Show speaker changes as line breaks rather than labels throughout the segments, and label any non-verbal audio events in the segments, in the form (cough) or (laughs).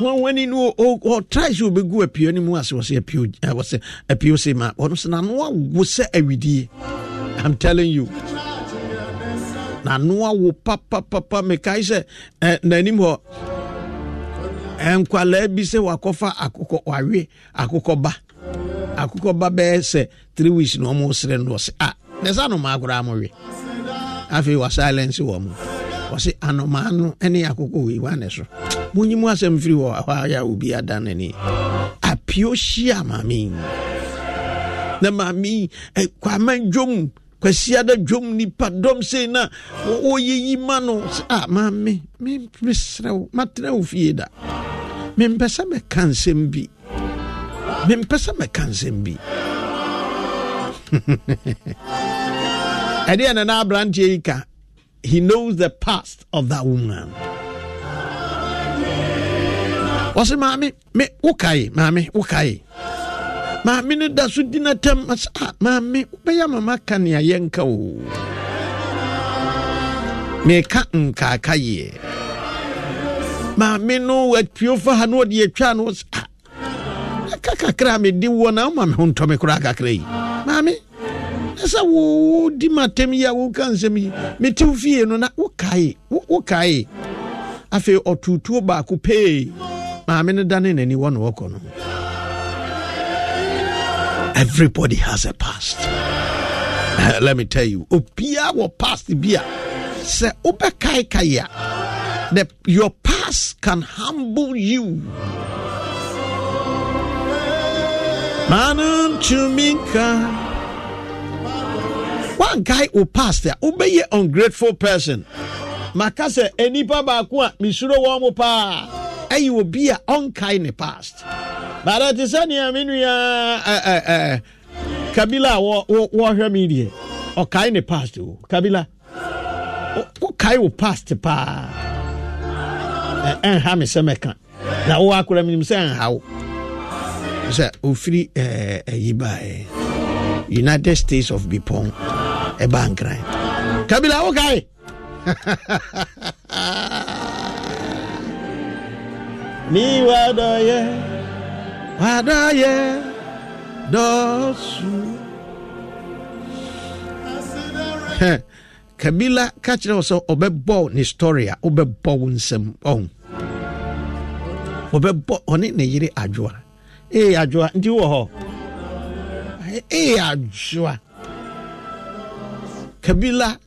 wanwani no ɔtrae sɛ wɔbɛgu apio no mu ase wɔ sɛ apio eh, sɛ apio se ma ɔno so nano awo sɛ awidie i'm telling you. Nano awo papapapa mekae sɛ eh, n'anim hɔ nkwalaa bi sɛ wakɔfa akokɔ wawe akokɔ ba. Akokɔ ba bɛyɛ sɛ three weeks na ɔmo sere no ɔsɛ a ne sa anomaa koraa mo we afei wa silence wɔ mo ɔsɛ anomaa no ne akokɔ wei wa ne so. Monyi mu asɛm firi hɔ hɔ ayɛ obi ada n'ani apio hyia maame na maame eh, kwama dwom kwasiada dwom nipa dɔm sei na wɔyɛyi ma no. A maame me- mesrɛ wo matena wo fie da. Mempɛ sɛ mɛka nsɛm bi. Mempɛ sɛ mɛka nsɛm bi. (laughs) Ɛdeɛ na na aberanteɛ yi ka he knows the past of that woman. Wɔse maame me wokae maame wokae maame no da so di natam asa ah, maame wobɛyɛ mama ka nea yɛnka o meka nkaaka yeɛ maame no atuo fa ha na ɔde atwa no sɛ ah, aka kakra a mede woɔ na woma me ho ntɔ me sɛ wodi matam yi a woka nsɛm yi. Metew fie no na wokae wo- wokae. Afei ɔtotuo baako pee. Maame no dane n'ani wɔ wɔkɔ no. Everybody has a past. Uh, let me tell you obiaa wɔ past bi a sɛ wobɛkaekae a the, your past can humble you. Manu Chuminka. One guy who passed there, obey ungrateful person. Maka sɛ enipa baako a misuro wɔn mo paa. Ɛyɛ obi a ɔnkae ne past. Bada te sɛ nea me nua Kabila a wɔ wɔ wɔhwɛ mi deɛ ɔkae ne past o. Kabila wo- wokae wo past paa. Ɛnha me sɛ mɛka. Na wo akora mi nim sɛ ɛnha wo. Sɛ ɛyi baeɛ. United states of bipɔn ɛba nkran kabila wokae ni (laughs) wadɔyɛ wadɔyɛ dɔsu (laughs) kabila ka kyerɛ wo sɛ ɔbɛbɔ ne story a wobɛbɔ wo nsɛm ɔho wɔbɛbɔ ɔne ne yere adwoa. Ee adwoa. Nti wɔ hɔ? Ee adwoa kabila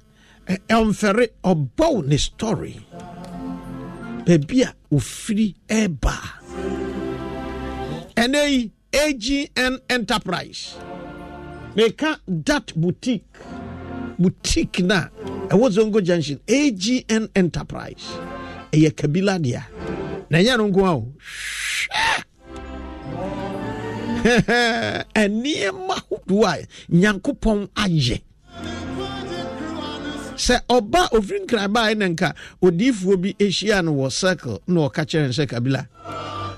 ɛ- ɔmfɛre ɔbɔw ne story. Baabi a ofiri ɛba ɛnɛ yi agn enterprise. Meka dat boutique. Boutique na ɛwɔ zongo junction agn enterprise. Ɛyɛ kabila dea. Na ɛnyɛ no nko a o hwɛ nneɛma ahodoɔ a nyankopɔn ayɛ sɛ ɔba ofiri nkran baa ɛna nka odiifoɔ bi ahyia no wɔ circle na ɔka kyerɛ no sɛ kabila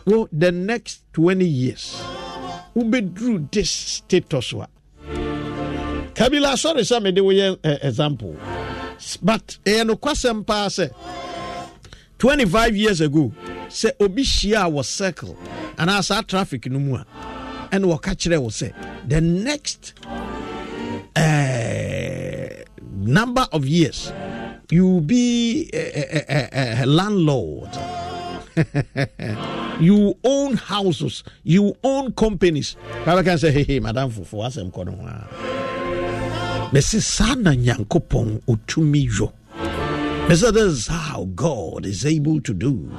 wo the next 20 years wobɛduru this status a kabila sɔre sɛ mede woyɛ eh, example. But ɛyɛ nokwasɛm paa sɛ 25 years ago sɛ obi hyia a wɔ circle anaa saa traffic no mu a ɛna wɔka kyerɛ wo sɛ the next uh, number of years you be a, a, a, a landlord. (laughs) You own houses you own companies. Kaba kan sɛ hehe madam fofo asɛm kɔ no ho a mɛse saa na nyankopɔn ɔtumi yɔ this is how god is able to do.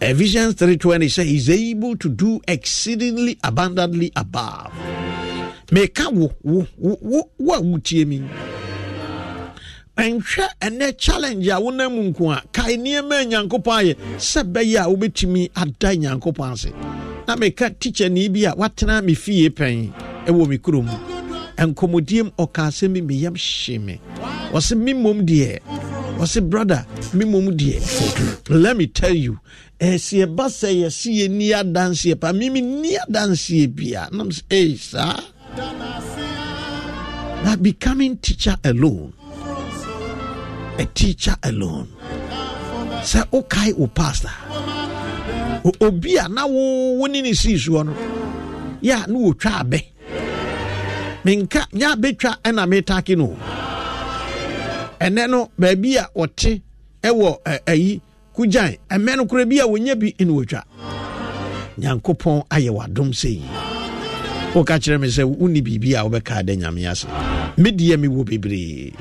Ephesians 3.20 says he's able to do exceedingly abundantly above. Meka wo wo wo wo wo a wotie mi. Nhwɛ ɛnɛ challenge a wonam mu nko a kae nneɛma nyankopɔn ayɛ sɛ bɛyɛ a wobɛtumi ada nyankopɔn ase. na meka teacher ni bi a watena me fie pɛn ɛwɔ me kurom. Nkɔmmɔdiem ɔka asɛm bi meyam hye me. Ɔse me mmom deɛ? Ɔse brother me mmom deɛ? Let me tell you ɛsɛ ɛba sɛ yɛse yɛni adanseɛ pa mimi ni adanseɛ bia. Nam sɛ ei saa. That becoming teacher alone a teacher alone. Sɛ wokae wo pastor obi a na wo ne ne sii soɔ no yɛ a na wɔtwa abɛ. Menka nyɛ abɛtwa ɛna metake no. Ɛnɛ no baabi a ɔte ɛwɔ ayi kugyan ɛmɛ no kora bi a wɔnya bi ne wɔtwa. Nyankopɔn ayɛ wadom sɛ yi woka kyerɛ me sɛ wonni biribi a wobɛkaa dɛ nyame ase. Medeɛ mewɔ bebree.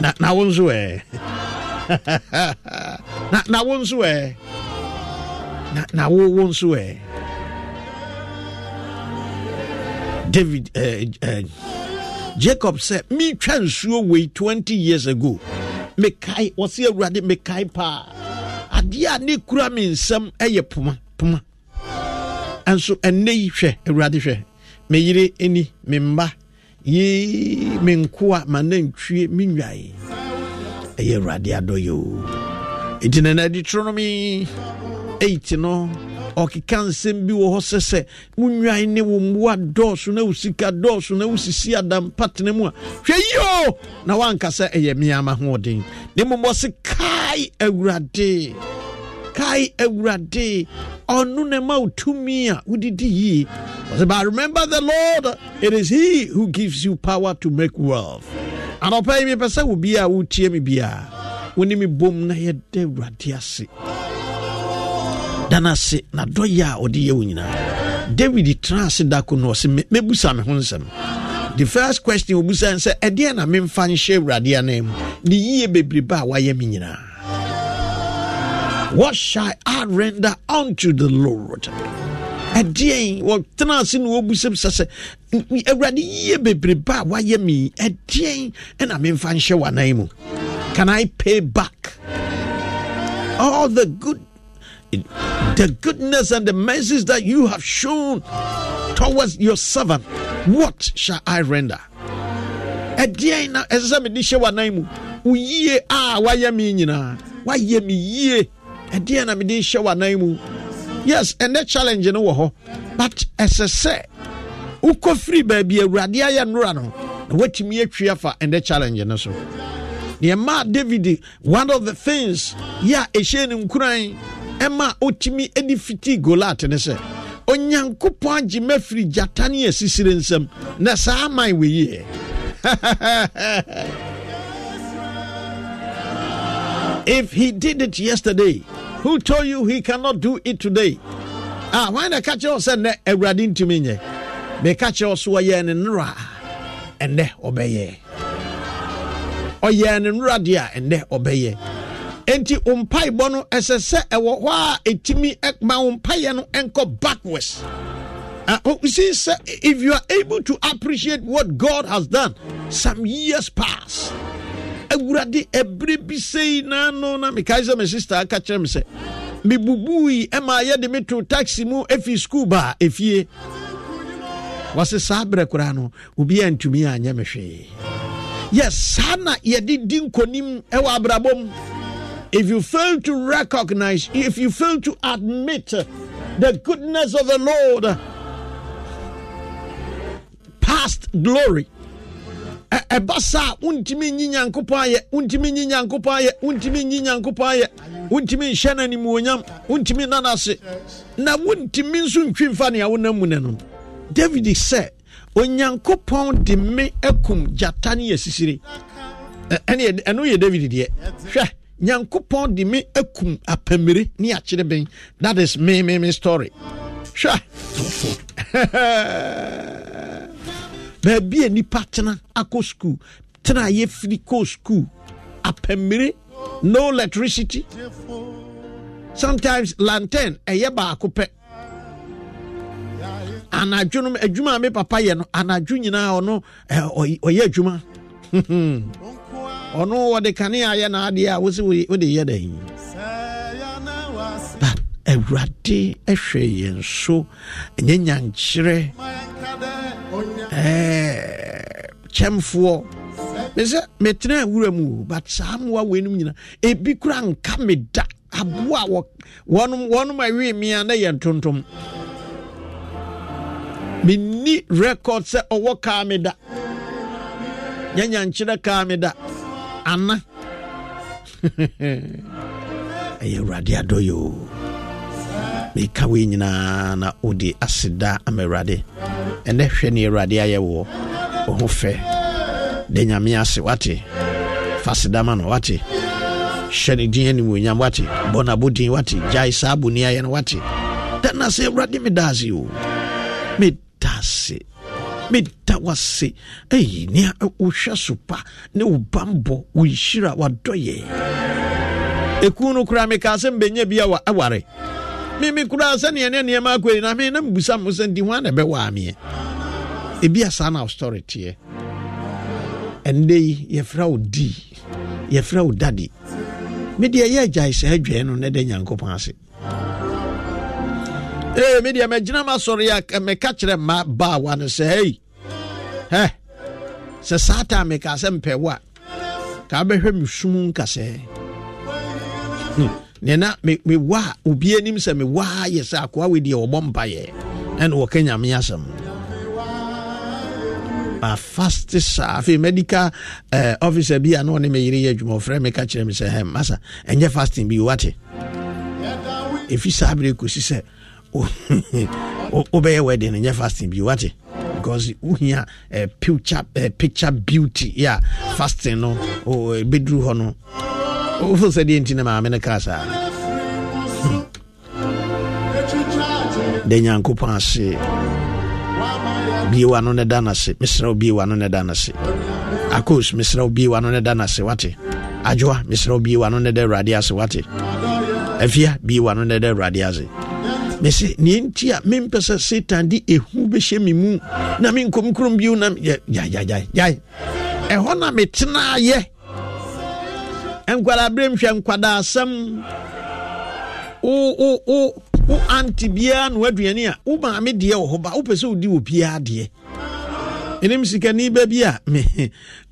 Na, na wo nso ɛ na, na wo nso ɛ na, na wo wo nso ɛ david uh, uh, jacob sɛ metwa nsuo wei 20 years ago. Mekae wɔse awurade mekae paa adeɛ a ne kura me nsɛm ɛyɛ poma poma nso ɛnnɛ yi hwɛ awurade hwɛ me yere ani me mma yi me nkoa ma nantwie me nwae ɛyɛ awurade adɔyɛ o. Ɛnti nana adi toronomi 8 no ɔkeka nsɛm bi wɔ hɔ sɛ sɛ wo nnwan ne wo mmoa dɔɔso na wo sika dɔɔso na wosisi adampatena mu a hwɛ yio na woanka sɛ ɛyɛ meama hoɔden. Ne mmom ɔse kae awurade. Kae awurade ɔno na ma tumi a wodidi yie. Ɔsɛ but remember the lord. It is he who gives you power to make wealth. Anɔpa yi mepɛ sɛ wo bia a wotie me biaa wo ne me bom na yɛda awurade ase. Da no ase nadɔyɛ a ɔde yɛ wo nyinaa. David tena ase da ko no "Me- mɛbusa me ho nsɛm. The first question ɔbusa sɛ ɛdeɛ na memfa nhyɛ awurade anan mu ne yie bebrebe a wayɛ me nyinaa what shall i render unto the lord? Ɛdeɛn? Wɔtena ase na wɔbusam sɛ sɛ "N- awurade yie bebrebe a wayɛ me ɛdeɛn? Ɛna memfa nhyɛ w'anan mu. Can i pay back all the good the goodness and the mercies that you have shown towards your servant, what shall I render? ɛdeɛn na ɛsɛ sɛ mede hyɛ w'anan mu? Wo yie a wayɛ me nyinaa wayɛ me yie ɛdeɛn na mede hyɛ w'anan mu? Yes ɛnɛ challenge no wɔ hɔ. But ɛsɛ sɛ wokɔ firi baabi awurade ayɛ nnora no na woatumi atwi afa ɛnɛ challenge no so. Nneɛma david one of the things yɛ a ɛhyɛ ne nkuran ɛma ɔtumi de fiti golat ne sɛ onyankopɔn agye ma firi gyata ne asisire nsɛm na saa aman wɔ (laughs) if he did it yesterday who told you he cannot do it today? Ah wan na wo sɛ nnɛ awurade ntumi nyɛ meka kyerɛ wo so ɔyɛɛ ne a ɛnnɛ ɔbɛyɛ ɔyɛɛ ne nnora deɛ a ɛnnɛ ɔbɛyɛ enti mpaebɔ no ɛsɛ sɛ ɛwɔ hɔ a ɛtumi ma mpaeɛ no backwards. Uh, see, sir, if you are able to appreciate what God has done some years past, awurade ɛberɛ bi sei na no na mekae sɛ me sister aka kyerɛ me sɛ mebubui ɛma yɛde me to taxi mu ɛfi school ba a ɛfie wɔse saa berɛ koraa no obiaa ntumi anyɛ me hwee. Yes saa na yɛde di nkonim ɛwɔ abrabɔ mu. If you fail to recognize if you fail to admit the goodness of the lord past glory ɛba saa wontumi nyi nyankopɔn ayɛ wontumi nyi nyankopɔn ayɛ wontumi nyi nyankopɔn ayɛ wontumi nhyɛ no animuonyam wontumi nna no ase. Na wontumi nso ntwi mfa nea wonam mu no no david sɛ onyankopɔn de me akum gyata ne yɛsisire ɛne ɛno yɛ david deɛ. Hwɛ nyankopɔn de me akum apamire ne akyere bɛn that is me me me story. Hwɛ (laughs) baabi a nipa tena akɔ school tena a yɛfiri kɔ school. Apamire no electricity. Sometimes lantern ɛyɛ baako pɛ. Anadwo no adwuma a me papa yɛ no anadwo nyinaa ɔno ɔyɛ adwuma. (laughs) Ɔno wɔde kanea yɛ n'adeɛ a wosi wode yɛ dɛn awurade hwɛ yɛn so ɛnyɛ nyankyerɛ. Kyɛmfoɔ. Me sɛ metena awura mu but saa mmoa weinom nyina ebi kora nka me da aboa a wɔnom awie mea na yɛ ntontom. Menni record sɛ ɔwɔ kaa me da. Nyɛ nyankyerɛ kaa me da. Ana (laughs) ɛyɛ awurade adɔyɛ o meka wei nyinaa na wode aseda ama awurade. Ɛnɛ hwɛ ne awurade ayɛ wɔ wo fɛ. De nyame ase wate. Fa seda ma no wate. Hyɛ ne din animuonyam wate. Bɔ wate. Gyae saa boni ayɛ no wate. Da sɛ awurade meda ase o? Meda ase. Meda wase. Ɛyi nea wohwɛ so pa ne wo bambɔ wo nhyira wadɔyɛ. Ɛku no koraa mekaa sɛ mbɛnya bi aware. Meme koraa sɛneɛ ne nneɛma akɔi na me na mbusa mo sɛ nti ho a na ɛbɛwaa meɛ ebia saa na story teɛ ɛndɛ yi yɛfrɛ wo di yɛfrɛ wo dade medeɛ yɛ agyae saa adwae no ne dɛ nyankopɔn ase ee medeɛ magyina ma sɔre a meka kyerɛ ma baawa no sɛ hei hɛ sɛ saa taa meka sɛ mpɛ a ka wobɛhwɛ me sum nkasɛɛ nena mewɔ a obi anim sɛ mewɔ a yɛ sɛ akoa wei deɛ wɔbɔ mpayɛ ɛne wɔka nyame asɛm afaste saa afei medical uh, officer bi a na ɔne meyere yɛ adwuma ɔfrɛ me kyerɛ me sɛ hɛ masa ɛnyɛ fasting bi wate. Ɛfi saa berɛ kɔsi sɛ wobɛyɛ wɛde no nyɛ fasting bi wate. Because wohia uh, picture, uh, picture beauty yɛ yeah, fasting no bɛduru hɔ no wofo sɛ deɛ nti no maame no kaa saa da nyankopɔn ase. Biewa no ne da no ase mesrɛ wo biewa no ne da no ase akos mesrɛ wo biewa no ne da no ase wate. Adwoa mesrɛ wo biewa no ne da awurade ase. Wate. Afia biewa no ne da awurade ase. Mese neɛ nti a mempɛ sɛ satan de ɛhu bɛhyɛ me mu na menkɔm kurom bio na ɛhɔ na metenaayɛ nkwadaa berɛ nhwɛ nkwadaa asɛm wo wo wo wo anti biara na waduane a wo maame deɛ wɔ hɔ ba wopɛ sɛ wodi wɔ biara deɛ. Ɛnim sikani ba bi a (laughs) me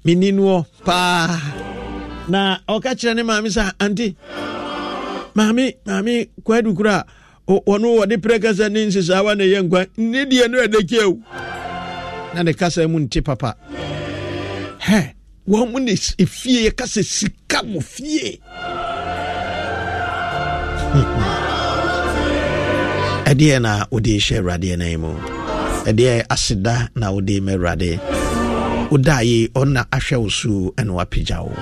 menni noɔ paa. Na ɔka kyerɛ ne maame sɛ anti maame maame kwadu koro a ɔno wɔde prɛ kasa ne nsesaawa na ɛyɛ nkwa ne deɛ no ɛdɛkyɛw na ne kasa mu nte papa. Hɛ wɔn mu na efie yɛ kasa sika wɔ fie ɛdeɛ na wode hyɛ awurade nan mu ɛdeɛ aseda na wode ma awurade woda yi ɔna ahwɛ wo so ɛna wapagya wo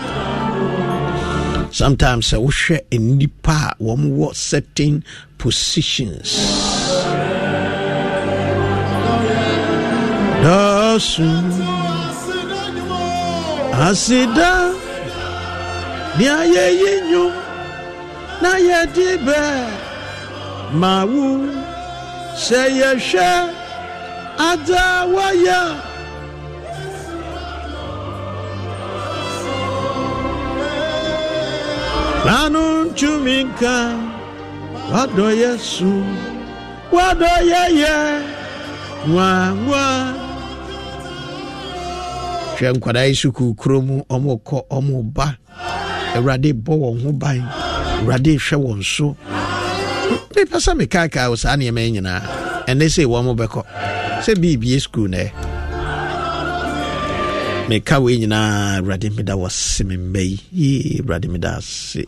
sometimes sɛ wohwɛ nnipa a wɔmwɔ certain positions. Dɔɔso asịda na ya eyi nyom na ya dị ibe ma wu sị ya hwe ada waya nanụ ntumi nka wadọ ya su wadọ ya ya nwa nwa hwɛ nkwadaa yi so kukuro mu ɔmokɔ ɔmo ba. Awurade bɔ wɔn ho ban. Awurade hwɛ wɔn so. Mepɛ sɛ mekaakaa wo saa nneɛma yi nyinaa. Ɛnɛ sɛ wɔ bɛkɔ. Sɛ biribie skul nɛ. Meka wei nyinaa awurade meda wɔ se me mma yi. Yee awurade meda ase.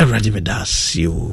Awurade meda ase o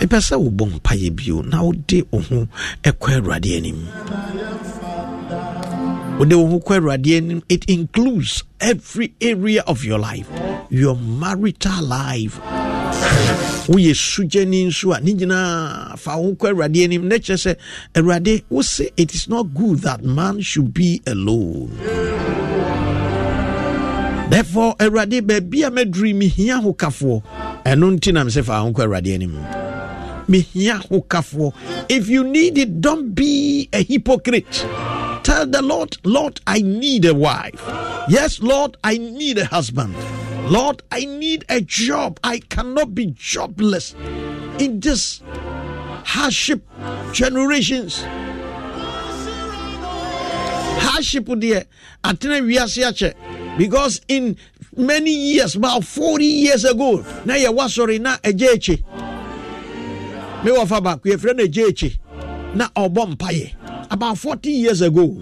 mepɛ sɛ wobɔ mpaeɛ bio na wode wo ho ɛkɔ awurade anim. Wode wo ho kɔ awurade anim. It includes every area of your life. Your marital life. Woyɛ sugyani nso a ne nyinaa fa wo kɔ awurade anim. Na kyerɛ sɛ awurade wo se it is not good that man should be alone. Therefore awurade baabi a mɛduri mehia ho kafoɔ. Ɛno nti nam sɛ fa ho kɔ awurade anim if you need it don't be a hypocrite tell the lord lord i need a wife yes lord i need a husband Lord, I need a job. I cannot be jobless in this hardship generations. Hardship akyɛ because in many years, about 40 years ago, na yɛ wasɔre na ɛgye ekyi. Me wɔfa baako yɛfrɛ no ɛgye ekyi na ɔbɔ mpaeɛ. About 40 years ago.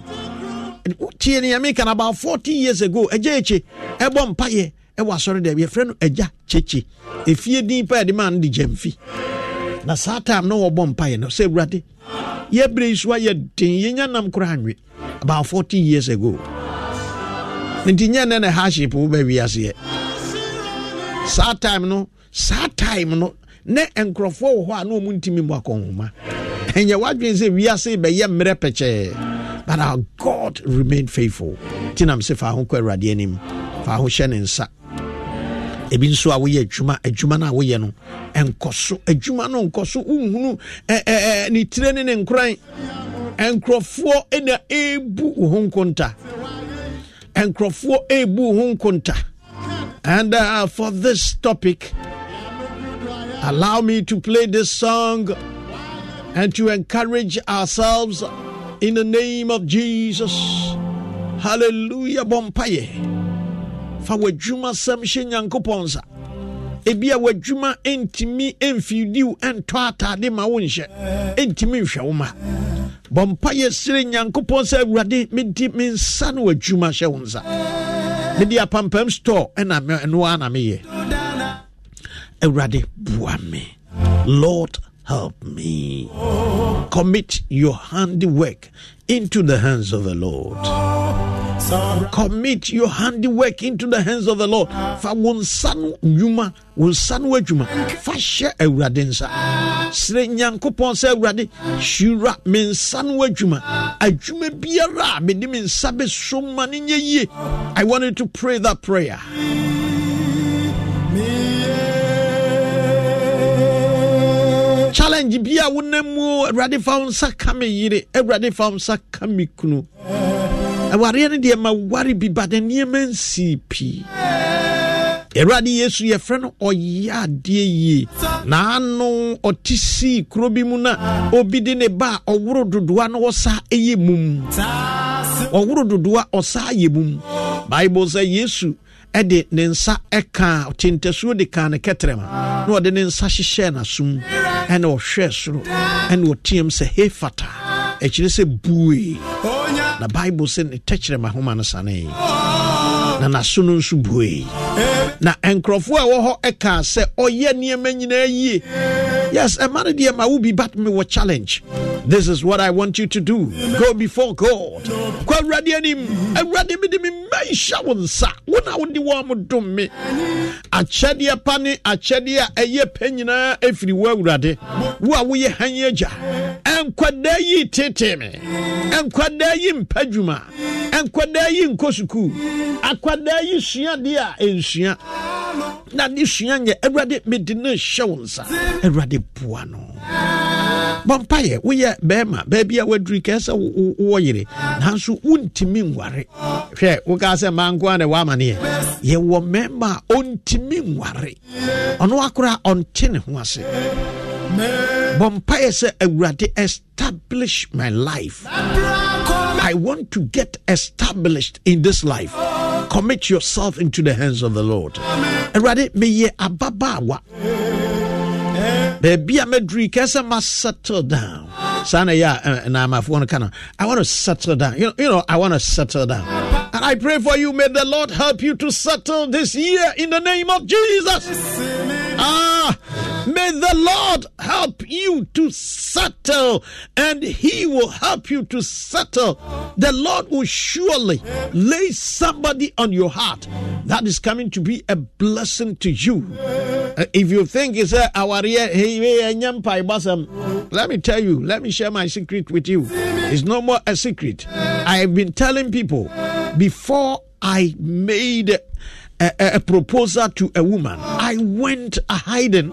tie ne yɛmeka no about 40 years ago ɛgye ekyi ɛbɔ mpaeɛ ɛwɔ asɔre dɛ yɛfrɛ no agya kyekye efie din pa yɛde maa no de gyamfi. Na saa time na wɔbɔ mpaeɛ no sɛ awurade yɛbrɛ yi so ayɛ den yɛnya nam koraa anwe about 40 years ago. Nti nyɛ nɛ na hardship wo bɛwi aseɛ saa time no saa time no ne nkurɔfoɔ wɔ hɔ a na ɔmu ntimi mu akɔnhoma ɛnyɛ wadwene sɛ wiase bɛyɛ mmerɛ pɛkyɛɛ but our god remain faithful. Nti nam sɛ fa ho kɔ awurade anim fa ho hyɛ ne nsa. Ebi nso a woyɛ adwuma adwuma no a woyɛ no nkɔ so. Adwuma no nkɔ so wohunu ne tire ne ne nkoran nkurɔfoɔ na ɛbu ho nkonta. Nkurɔfoɔ ɛbu ho nkonta. And uh, for this topic allow me to play this song and to encourage ourselves in the name of jesus. Hallelujah bompaye. Fa w'adwuma sɛm hyɛ nyankopɔn nsa. Ebi a w'adwuma ntumi mfidiw ntɔ ataade ma wo nhyɛ. Ntumi nhwɛ wo ma. Bɔ mpa yɛ sere nyankopɔn sɛ awurade medi me nsa no w'adwuma awurade boa me lord help me commit your handiwork into the hands of the lord Commit your handiwork into the hands of the Lord. Fa wo nsa no nnwuma, wo nsa no adwuma. Fa hyɛ Awurade nsa. Srɛ Nyankopɔn sɛ Awurade hyira me nsa no adwuma. Biara mede me nsa bɛso ma no. I want you to pray that prayer. Challenge bi a wonam mu awurade fa wo nsa ka me yere. Awurade fa wo nsa ka me kunu. Awareɛ no deɛ ma ware bi ba de nneɛma nsii pii. Awurade yesu yɛfrɛ no ɔyɛ adeɛ yie. Naano ɔte sii kuro bi mu na obi de ne ba a ɔworo dodoa na ɔsa ɛyɛ mum. Ɔworo dodoa ɔsa yɛ mum. Bible sɛ yesu ɛde ne nsa ɛka tentasuo de ka ne kɛtrɛma na ɔde ne nsa hyehyɛɛ n'asom ɛna ɔhwɛɛ soro ɛna ɔteam sɛ he fata ɛkyerɛ sɛ bue. Na bible sɛ ne tɛkyerɛ homa no sanee na n'aso no nso bue. Na nkurɔfoɔ a ɛwɔ hɔ ɛkaa sɛ ɔyɛ nneɛma nyinaa yie yes ɛma no deɛ ma wo bi but me mewɔ challenge. This is what i want you to do. Go before god. Kɔ awurade anim awurade mede me mma nhyɛ wo nsa wo na wode wɔ mo dom me akyɛdeɛ pa ne akyɛdeɛ a ɛyɛ pɛ nyinaa ɛfiri wo awurade wo a woyɛ han agya ɛnkwadaa yi tetee me. Ɛnkwadaa yi mpa dwuma ɛnkwadaa yi nkɔ sukuu akwadaa yi sua deɛ a ɛnsua na ne sua nyɛ awurade mede no hyɛ wo nsa awurade boa no bɔmpayɛ woyɛ bɛrima baabi a waduri kɛɛ sɛ wowɔ yere nanso wontimi nware hwɛ wokaa sɛ maa nko a ne woamaneɛ yɛwɔ mmarima a ɔntimi nware ɔno akora ɔnte ne ho ase bɔmpayɛ sɛ awurade establish my life. I want to get established in this life. Commit yourself into the hands of the Lord. Awurade meyɛ ababaawa baabi a maduri kɛ sɛ ma settle down. Saa na ɛyɛ na amafoɔ no ka i want to settle down. You know, you know i want to settle down. And i pray for you. May the lord help you to settle this year in the name of jesus. Ah May the Lord help you to settle, and He will help you to settle. The Lord will surely lay somebody on your heart that is coming to be a blessing to you. Uh, if you think it's a let me tell you, let me share my secret with you. It's no more a secret. I have been telling people before I made a, a, proposal to a woman, I went a hiding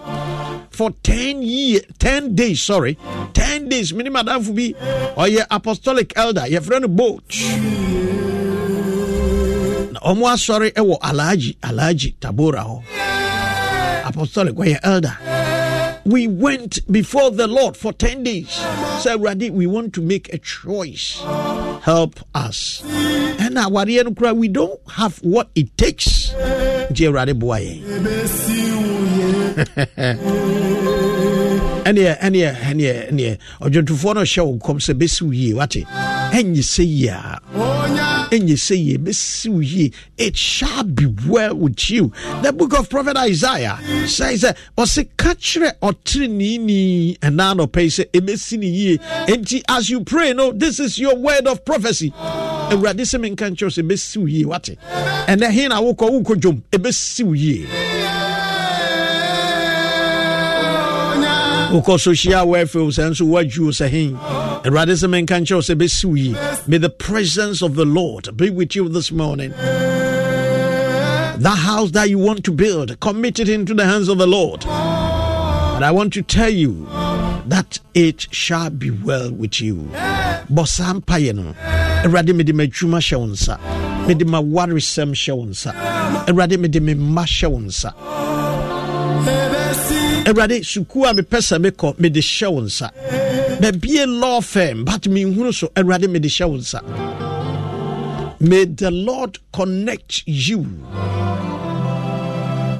for 10 years 10 days sorry. 10 days. Mini madam for be or your apostolic elder your friend boat ɔmo asɔre ɛwɔ alhaji alhaji tabora hɔ apostolic wɔyɛ elder we went before the Lord for 10 days. Say, Radi, we want to make a choice. Help us. And our we don't have what it takes. (laughs) ɛneɛ ɛneɛ ɛneɛ ɛneɛ ɔdwontofoɔ no hyɛ wo nkɔm sɛ bɛsi wo yie wate? Ɛnyɛ sɛ yie a. Ɛnyɛ sɛ yie bɛsi wo yie. It shall be well with you. The book of prophet isaiah says sɛ ɔse ka kyerɛ ɔtereneeni ɛnaa nɔpɛ yi sɛ ɛbɛsi ne yie. Enti as you pray no this is your word of prophecy. Awurade sɛ menka nkyerɛ sɛ ɛbɛsi wo yie wate? Ɛnɛ he na wokɔ wokɔ dwom? Ɛbɛsi wo yie wokɔ social welfare sɛ nso woadwuo sɛ he awurade sɛ menka nkyerɛw sɛ bɛsiw yi. May the presence of the lord be with you this morning. That house that you want to build commit it into the hands of the lord. But i want to tell you that it shall be well with you. Bɔ saa mpayɛ no awurade mede m'adwuma hyɛ wo nsa. Mede m'awaresɛm hyɛ wo nsa. Awurade mede me mma hyɛ wo nsa awurade sukuu a mepɛ sɛ mekɔ mede hyɛ wo nsa babie law firm but menhunu so awurade mede hyɛ wo nsa may the lord connect you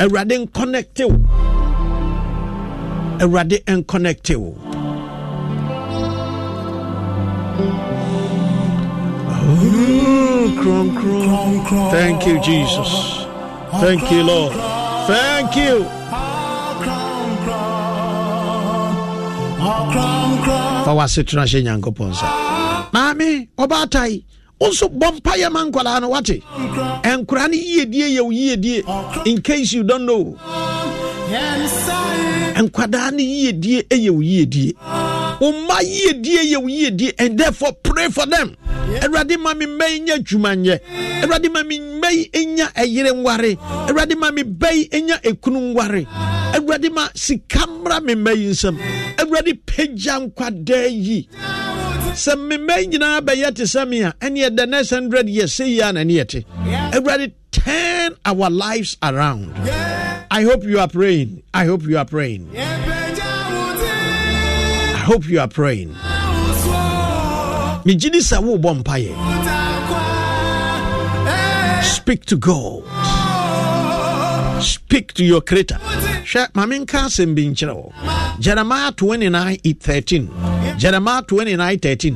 awurade nkɔnɛkte wo awurade nkɔnɛkte wo Thank you, Jesus. Thank you, Lord. Thank you. Fa w'asetena hyɛ nyankopɔn nsa maame ɔbaatae wo nso bɔ mpayɛ ma nkwadaa no wate nkwadaa no yiedie yɛ yiedie in case you don't know. Nkwadaa no yiedie yɛ wo yiedie wo mma yiedie yɛ wo yiedie and therefore pray for them. Awurade ma me mma yi nya adwuma nyɛ awurade ma me mma yi nya ɛyere nware awurade ma me ba yi nya ekunu nware awurade ma sika mmra me mma yi awurade pagya nkwadaa yi. Sɛ mmemma yi nyinaa bɛyɛ te sɛ me a ɛneɛ the next hundred years sɛ yi a na ɛneɛ te. Awurade turn our lives around. I hope you are praying. I hope you are praying. I hope you are praying. Megye di sɛ worebɔ speak to god speak to your creator. Jeremiah 29 13 jeremiah 29 13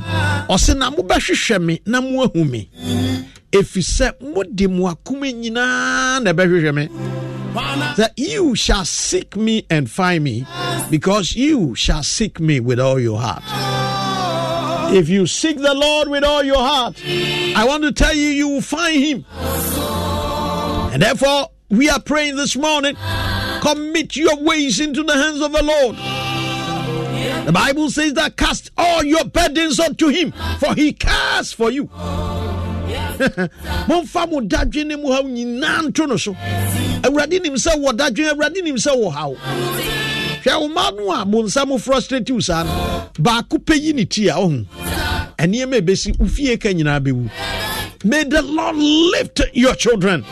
ɔse na mobɛhwehwɛ me na moahu me. Ɛfiri sɛ mode mo akoma na ɛbɛhwehwɛ that you shall seek me and find me because you shall seek me with all your heart. If you seek the Lord with all your heart, I want to tell you, you will find Him. And therefore, we are praying this morning. Commit your ways into the hands of the Lord. The Bible says that cast all your burdens unto Him, for He cares for you. momfa mo dadwe ne mu haw nyinaa nto no so. Awurade nim sɛ wɔ dadwe awurade nim sɛ wɔ haw hwɛ wo ma no a mo nsa mo frustrate wo saa no. Baako pɛ yi ne ti a ɔho ɛnneɛma ɛbɛsi wo fie ka nyinaa bɛwu. May the lord lift your children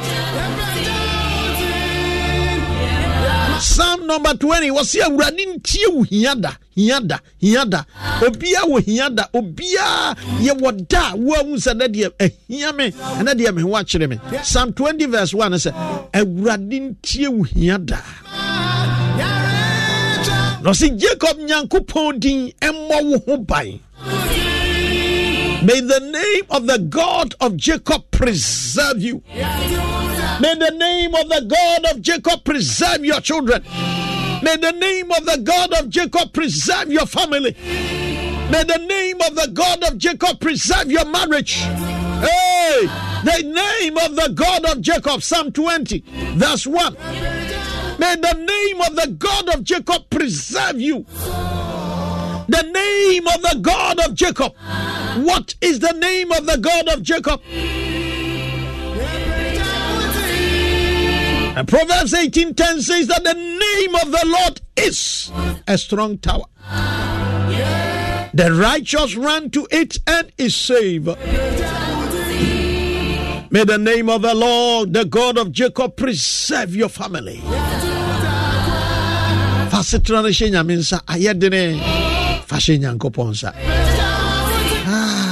number 20 wɔse awurade ntie wo hia da hia da hia da. Obiaa wɔ hia da obiaa yɛwɔ da a woahu sɛ na deɛ ahia me ɛna deɛ me ho akyerɛ me. Psalm 20 verse 1 sɛ awurade ntie wo hia da. Na ɔse jacob nyankopɔn din ɛmmɔ wo ho ban. May the name of the God of Jacob preserve you. May the name of the God of Jacob preserve your children. May the name of the God of Jacob preserve your family. May the name of the God of Jacob preserve your marriage. Hey, The name of the God of Jacob, Psalm 20, verse 1. May the name of the God of Jacob preserve you. The name of the God of Jacob. What is the name of the God of Jacob? And Proverbs 18:10 says that the name of the Lord is a strong tower. The righteous run to it and is saved. May the name of the Lord, the God of Jacob, preserve your family. Ah,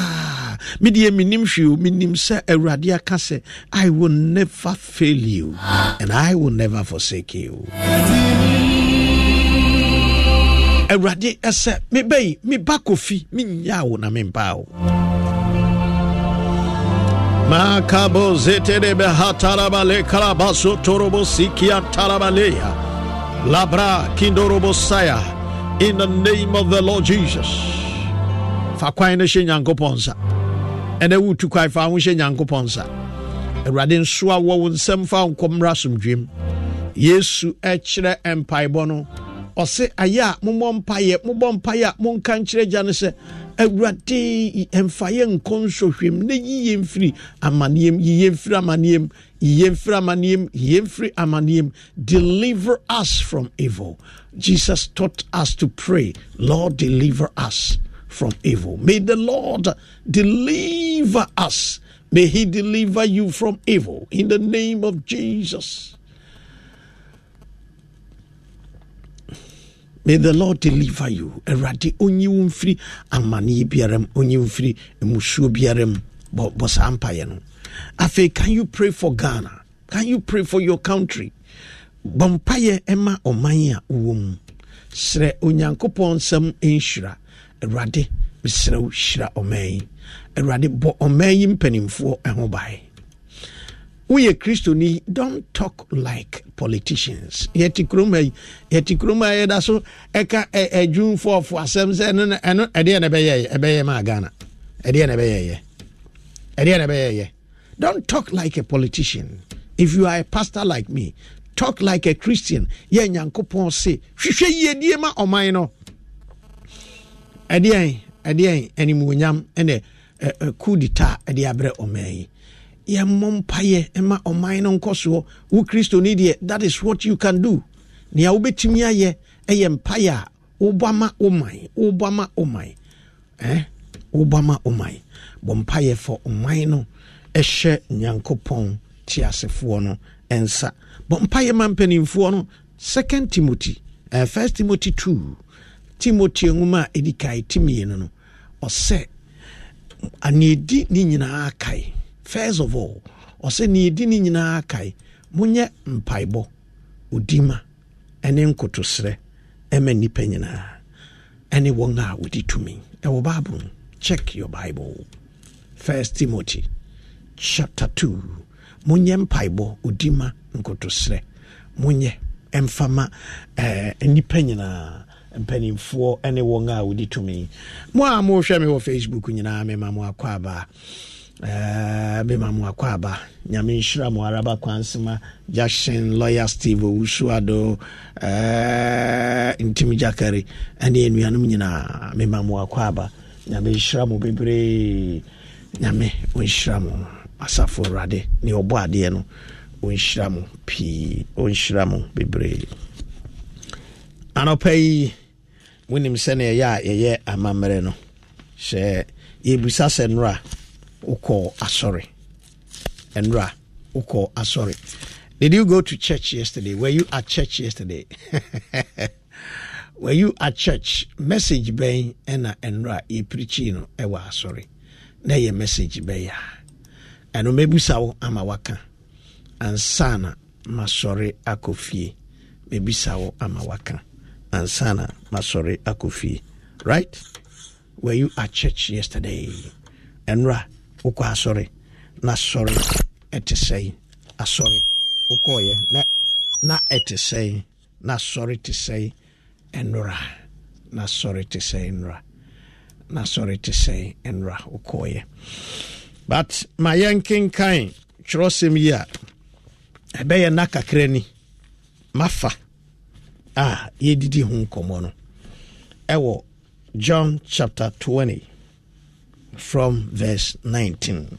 sɛ awurade aka sɛ i will never fail you and i will never forsake you. Awurade ɛsɛ mebɛyi meba kofi menyaa wo na mempaa wo. Makabo zeterebe hatarabale karabaso torobo sikia tarabaleya labra kindorobosaya in the name of the lord jesus. Fa kwan hyɛ nyankopɔn ɛnɛ wotu kwan fa ho hyɛ nyankopɔn nsa awurade nso a wɔ wo nsɛm fa nkɔmmra asomdwem yesu ɛkyerɛ mpaebɔ no ɔse ayɛ a mommɔ mpayɛ mobɔ mpayɛ a monka nkyerɛ gya no sɛ awurade ɛmfa yɛ nkɔ nsɔhwɛm na yiyɛ mfiri amanneɛm yiyɛ mfiri amanneɛm yiyɛ mfiri amanneɛm yiyɛ mfiri amanneɛm deliver us from evil. Jesus taught us to pray lord deliver us from evil may the lord deliver us may he deliver you from evil in the name of jesus May the Lord deliver you. Onyi wo mfiri amanneɛ biara mu, onyi wo mfiri mmusuo biara mu. Bɔ bɔ saa mpaeɛ no. Afei, can you pray for Ghana? Can you pray for your country? Bɔ mpaeɛ ɛma ɔman a wowɔ mu. Srɛ Onyankopɔn nsɛm. Awurade, mesrɛ wo hyira ɔman yi. Awurade, bɔ ɔman yi mpanimfoɔ ho ban. woyɛ kristoni don't talk like politicians. Yɛte kurom yi yɛte kurom a yɛda so ɛka adwumfoɔfo asɛm sɛ ɛno ɛno ɛdeɛ na ɛbɛyɛ ɛbɛyɛ maa ghana. Ɛdeɛ na ɛbɛyɛ ɛdeɛ na ɛbɛyɛ don't talk like a politician. If you are a pastor like me talk like a christian. Yɛ nyankopɔn se hwehwɛ yiedie ma ɔman no ɛdeɛn? Ɛdeɛn? Animuonyam ɛnɛ coup d'etat ɛde abrɛ ɔman yi. Yɛmmɔ mpayɛ ma ɔman no nkɔ soɔ. Wo kristoni deɛ that is what you can do. Nea wobɛtumi ayɛ ɛyɛ mpayɛ a wobɔ ama wo man wobɔ ama wo man. Eh? wobɔ ama wo man. Bɔ mpayɛ fɔ ɔman no ɛhyɛ nyankopɔn teasefoɔ no ɛnsa bɔ mpayɛ ma mpanimfoɔ no second timothy uh, first timothy 2 timothy nwoma a ɛdi kae timienu no ɔsɛ aneɛdi ne nyinaa kae. First of all ɔsɛ ne yɛdi ne nyinaa kae. Monyɛ mpaebɔ odima ɛne nkotosrɛ ɛma nnipa nyinaa ɛne wɔn a wɔdi tumi. Ɛwɔ bible check your bible. First timothy chapter 2 monyɛ mpaebɔ odima nkotosrɛ. Monyɛ ɛmfama eh, nnipa nyinaa. Mpanimfoɔ ne wɔn a wɔdi tumi. Mo a mohwɛ me wɔ facebook nyinaa mema mo akɔ abaa bɛma mu akɔ aba. Nyame nhyira mu araba kwansema jackson lawyer steve owusuado ntim jakare ɛne anuanom nyinaa mema mu akɔ aba. Nyame nhyira mu bebree. Nyame ɔnhyira mu asafo awurade ne ɔbɔ adeɛ no ɔnhyira mu pii ɔnhyira mu bebree. Anɔpa yi wonim sɛne ɛyɛ a yɛyɛ amammerɛ no. Hyɛ yɛbusa sɛ nnora wokɔ asɔre. Ɛnora wokɔ asɔre. Did you go to church yesterday? Were you at church yesterday? (laughs) Were you at church? Message bɛn ɛna ɛnora yɛpirikyi no ɛwɔ asɔre. Na ɛyɛ message bɛyɛ a? Ɛno mɛbusa wo ama waka ansa na masɔre akɔ fie. Mɛbisa wo ama waka ansa na masɔre akɔ right? Were you at church yesterday? Enra, wokɔ asɔre. Na asɔre ɛte sɛn asɔre wokɔɔyɛ. Na na ɛte sɛn na asɔre te sɛn ɛnora na asɔre te sɛn nnora na asɔre te sɛn nnora wokɔɔyɛ. But ma yɛnkenkan twerɛsɛm yi a ɛbɛyɛ nna kakra ni. Mafa a yɛdidi ho nkɔmmɔ no. Ɛwɔ john chapter 20 from verse 19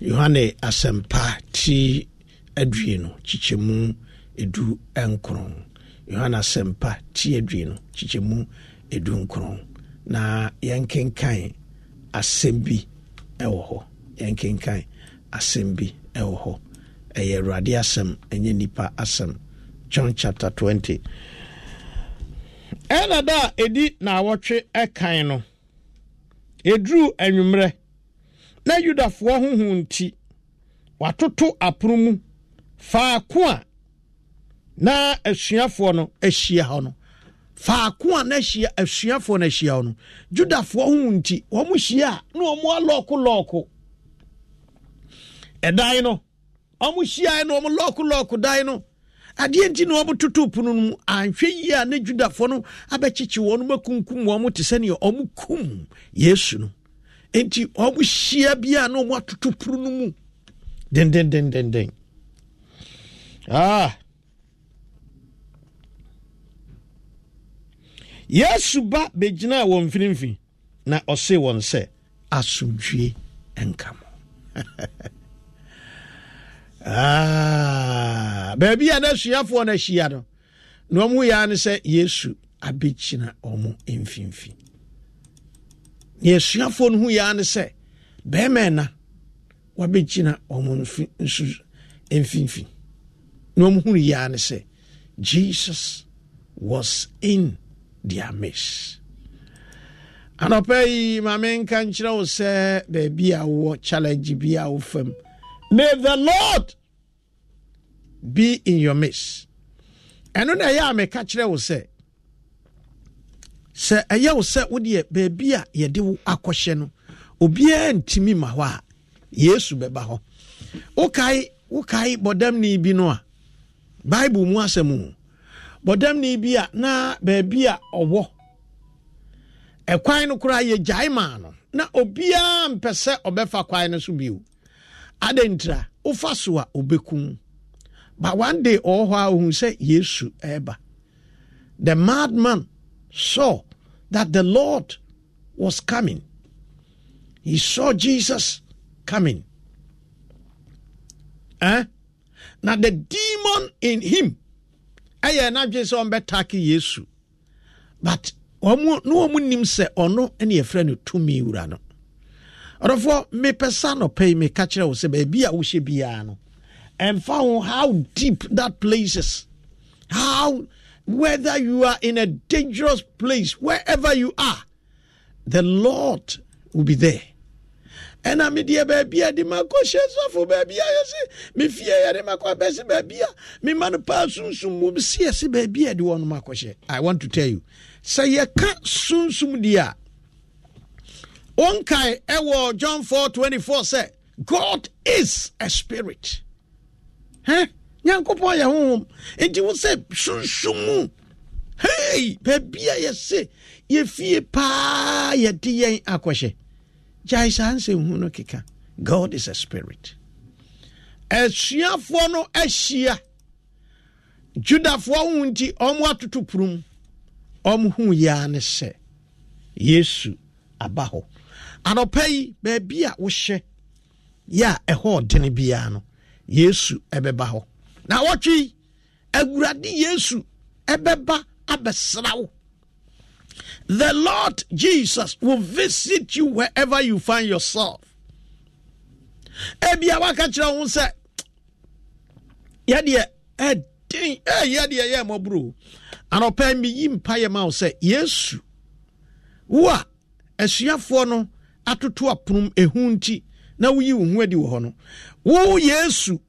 yohane asɛmpa ti aduonu kyikyɛmu edu nkron. Yohane asɛmpa ti aduonu kyikyɛmu edu nkron. Na yɛnkenkan asɛm bi ɛwɔ hɔ. Yɛnkenkan asɛm bi ɛwɔ hɔ. Ɛyɛ awurade asɛm ɛnyɛ nipa asɛm. John chapter 20 ɛna da a ɛdi na awɔtwe ɛkan no ɛduru anwummerɛ na yudafoɔ ho hu nti watoto apono mu. Faako a na asuafoɔ no ahyia hɔ no. Faako a na ahyia asuafoɔ no ahyia hɔ no. Judafoɔ ho nti wɔn hyia a na wɔn alɔɔko lɔɔko. Ɛdan no wɔn hyia na wɔn lɔɔko lɔɔko dan no adeɛ nti na wɔn toto pono no mu anhwɛ yie a na judafoɔ no abɛkyekye wɔn akunkum wɔn te sɛnea wɔn kum yesu no. Nti wɔn hyia bi a na wɔn atoto pono no mu. Dendendendenden ah! Yesu ba bɛgyinaa wɔn mfinimfini na ɔse wɔn sɛ asomdwie nka mo (laughs) baabi a na asuafoɔ no ahyia no na ɔmo yɛa ne sɛ yesu abɛgyina ɔmo mfimfini. Na asuafoɔ no ho yɛa ne sɛ bɛrima ɛna wabɛgyina ɔmo nso mfimfini. Na ɔmo hunu yɛa ne sɛ jesus was in their midst. Anɔpa yi maame nka nkyerɛ wo sɛ baabi a wowɔ challenge bi a wofam. May the lord be in your midst. Ɛno na ɛyɛ a meka kyerɛ wo sɛ sɛ ɛyɛ wo sɛ wodeɛ baabi a yɛde wo akɔhyɛ no obiara ntumi ma hɔ a yesu bɛba hɔ. Wokae wokae bɔdamni bi no a bible mu asɛm bɔdamni bi a na baabi a ɔwɔ. Ɛkwan no koraa yɛgyae maa no. Na obiara mpɛ sɛ ɔbɛfa kwan no so bio. Adɛntira wofa so a obɛkum. But one day ɔwɔ hɔ a ohun yesu the madman saw that the lord was coming. He saw jesus coming. Eh? now the demon in him ɛyɛ n'adwene sɛ ɔmbɛtake yesu. But wɔn no wɔn nim sɛ ɔno ɛna yɛfrɛ no tumi wura no. Ɔdɔfoɔ mepɛ sa nɔpɛ yi meka kyerɛ wo sɛ baabi a wohyɛ biara no ɛmfa found how deep that place is. How whether you are in a dangerous place wherever you are the lord will be there. A a i want to tell you. Say sɛ yɛka sunsum deɛ a wɔnkae ɛwɔ john 4 24 sɛ god is a spirit Hɛ? nyankopɔn yɛ honhom. Enti wo sɛ sunsum mu. Hei baabi a yɛse yɛfie paa yɛde yɛn akɔhyɛ. Gyae saa nsɛmhu no keka. God is a spirit. Asuafoɔ no ahyia. Judafoɔ ho nti ɔmo atoto porom ɔmo hu yia ne sɛ yesu aba hɔ. Anɔpa yi baabi a wohyɛ yɛ a ɛhɔ ɔdene biara no yesu ɛbɛba hɔ. Na wɔtwe awurade yesu ɛbɛba abɛsra wo. The lord jesus will visit you wherever you find yourself. Ebia waka kyerɛ wo sɛ yɛdeɛ ɛden yɛdeɛ yɛ mmɔboro anɔpa meyi mpayɛ ma wo sɛ yesu wo a asuafoɔ no atoto aponom ɛhu nti na woyi wo ho adi wɔ hɔ no. Wo yesu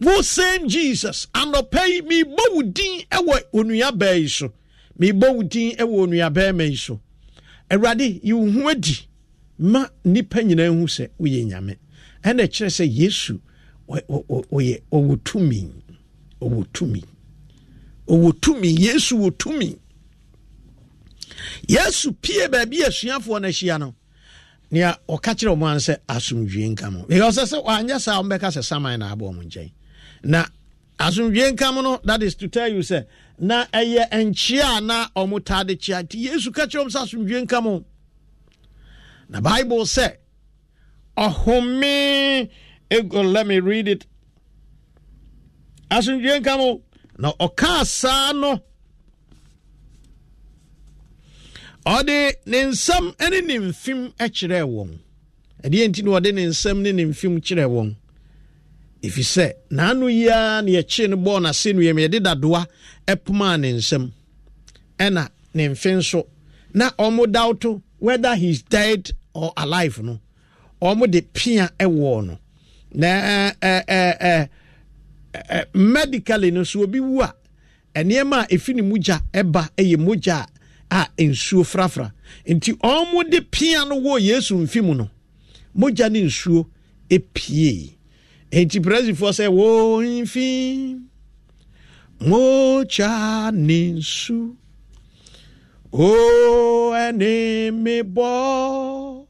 wo same jesus anɔpa yi mebɔ wo din ɛwɔ onua baa yi so. Mebɔ wo din ɛwɔ onua yi so. Awurade yi wo ho adi. Ma nnipa nyinaa hu sɛ woyɛ nyame. Ɛna kyerɛ sɛ yesu ɔyɛ ɔwɔ tumi. Ɔwɔ tumi. Ɔwɔ tumi. Yesu wɔ tumi. Yesu pie baabi asuafoɔ no ahyia no nea ɔka kyerɛ ɔmo ano sɛ asomdwie nka mo because sɛ wanyɛ saa ɔmbɛka sɛ saman na abɔ ɔmo nkyɛn. Na asomdwie nka mo no that is to tell you sɛ na ɛyɛ nkyea na ɔmo taa de kyea. Nti yesu ka kyerɛ ɔmo sɛ asomdwie nka mo na bible sɛ ɔhome ego let me read it. Asomdwie nka mo na ɔkaa saa no ɔde ne nsɛm ne ne mfim kyerɛɛ wɔn. Ɛdeɛ nti na ɔde ne nsɛm ne ne mfim kyerɛɛ wɔn. Ɛfiri sɛ n'ano yi ara na yɛkyee no bɔɔ n'ase no yɛm yɛde dadoa ɛpomaa ne nsɛm ɛna ne mfe nso na ɔmo dawto whether he's dead or alive no ɔmo de pia ɛwɔ no. Na ɛɛ ɛɛ ɛɛ medically no so obi wu a nneɛma a efi ne mu gya ɛba ɛyɛ mogya a a nsuo frafra. Nti ɔmo de pia no wɔ yesu mfi mu no mogya ne nsuo epie. Nti prɛsifoɔ sɛ wɔmfi mogya ne nsu. O ɛne me bɔ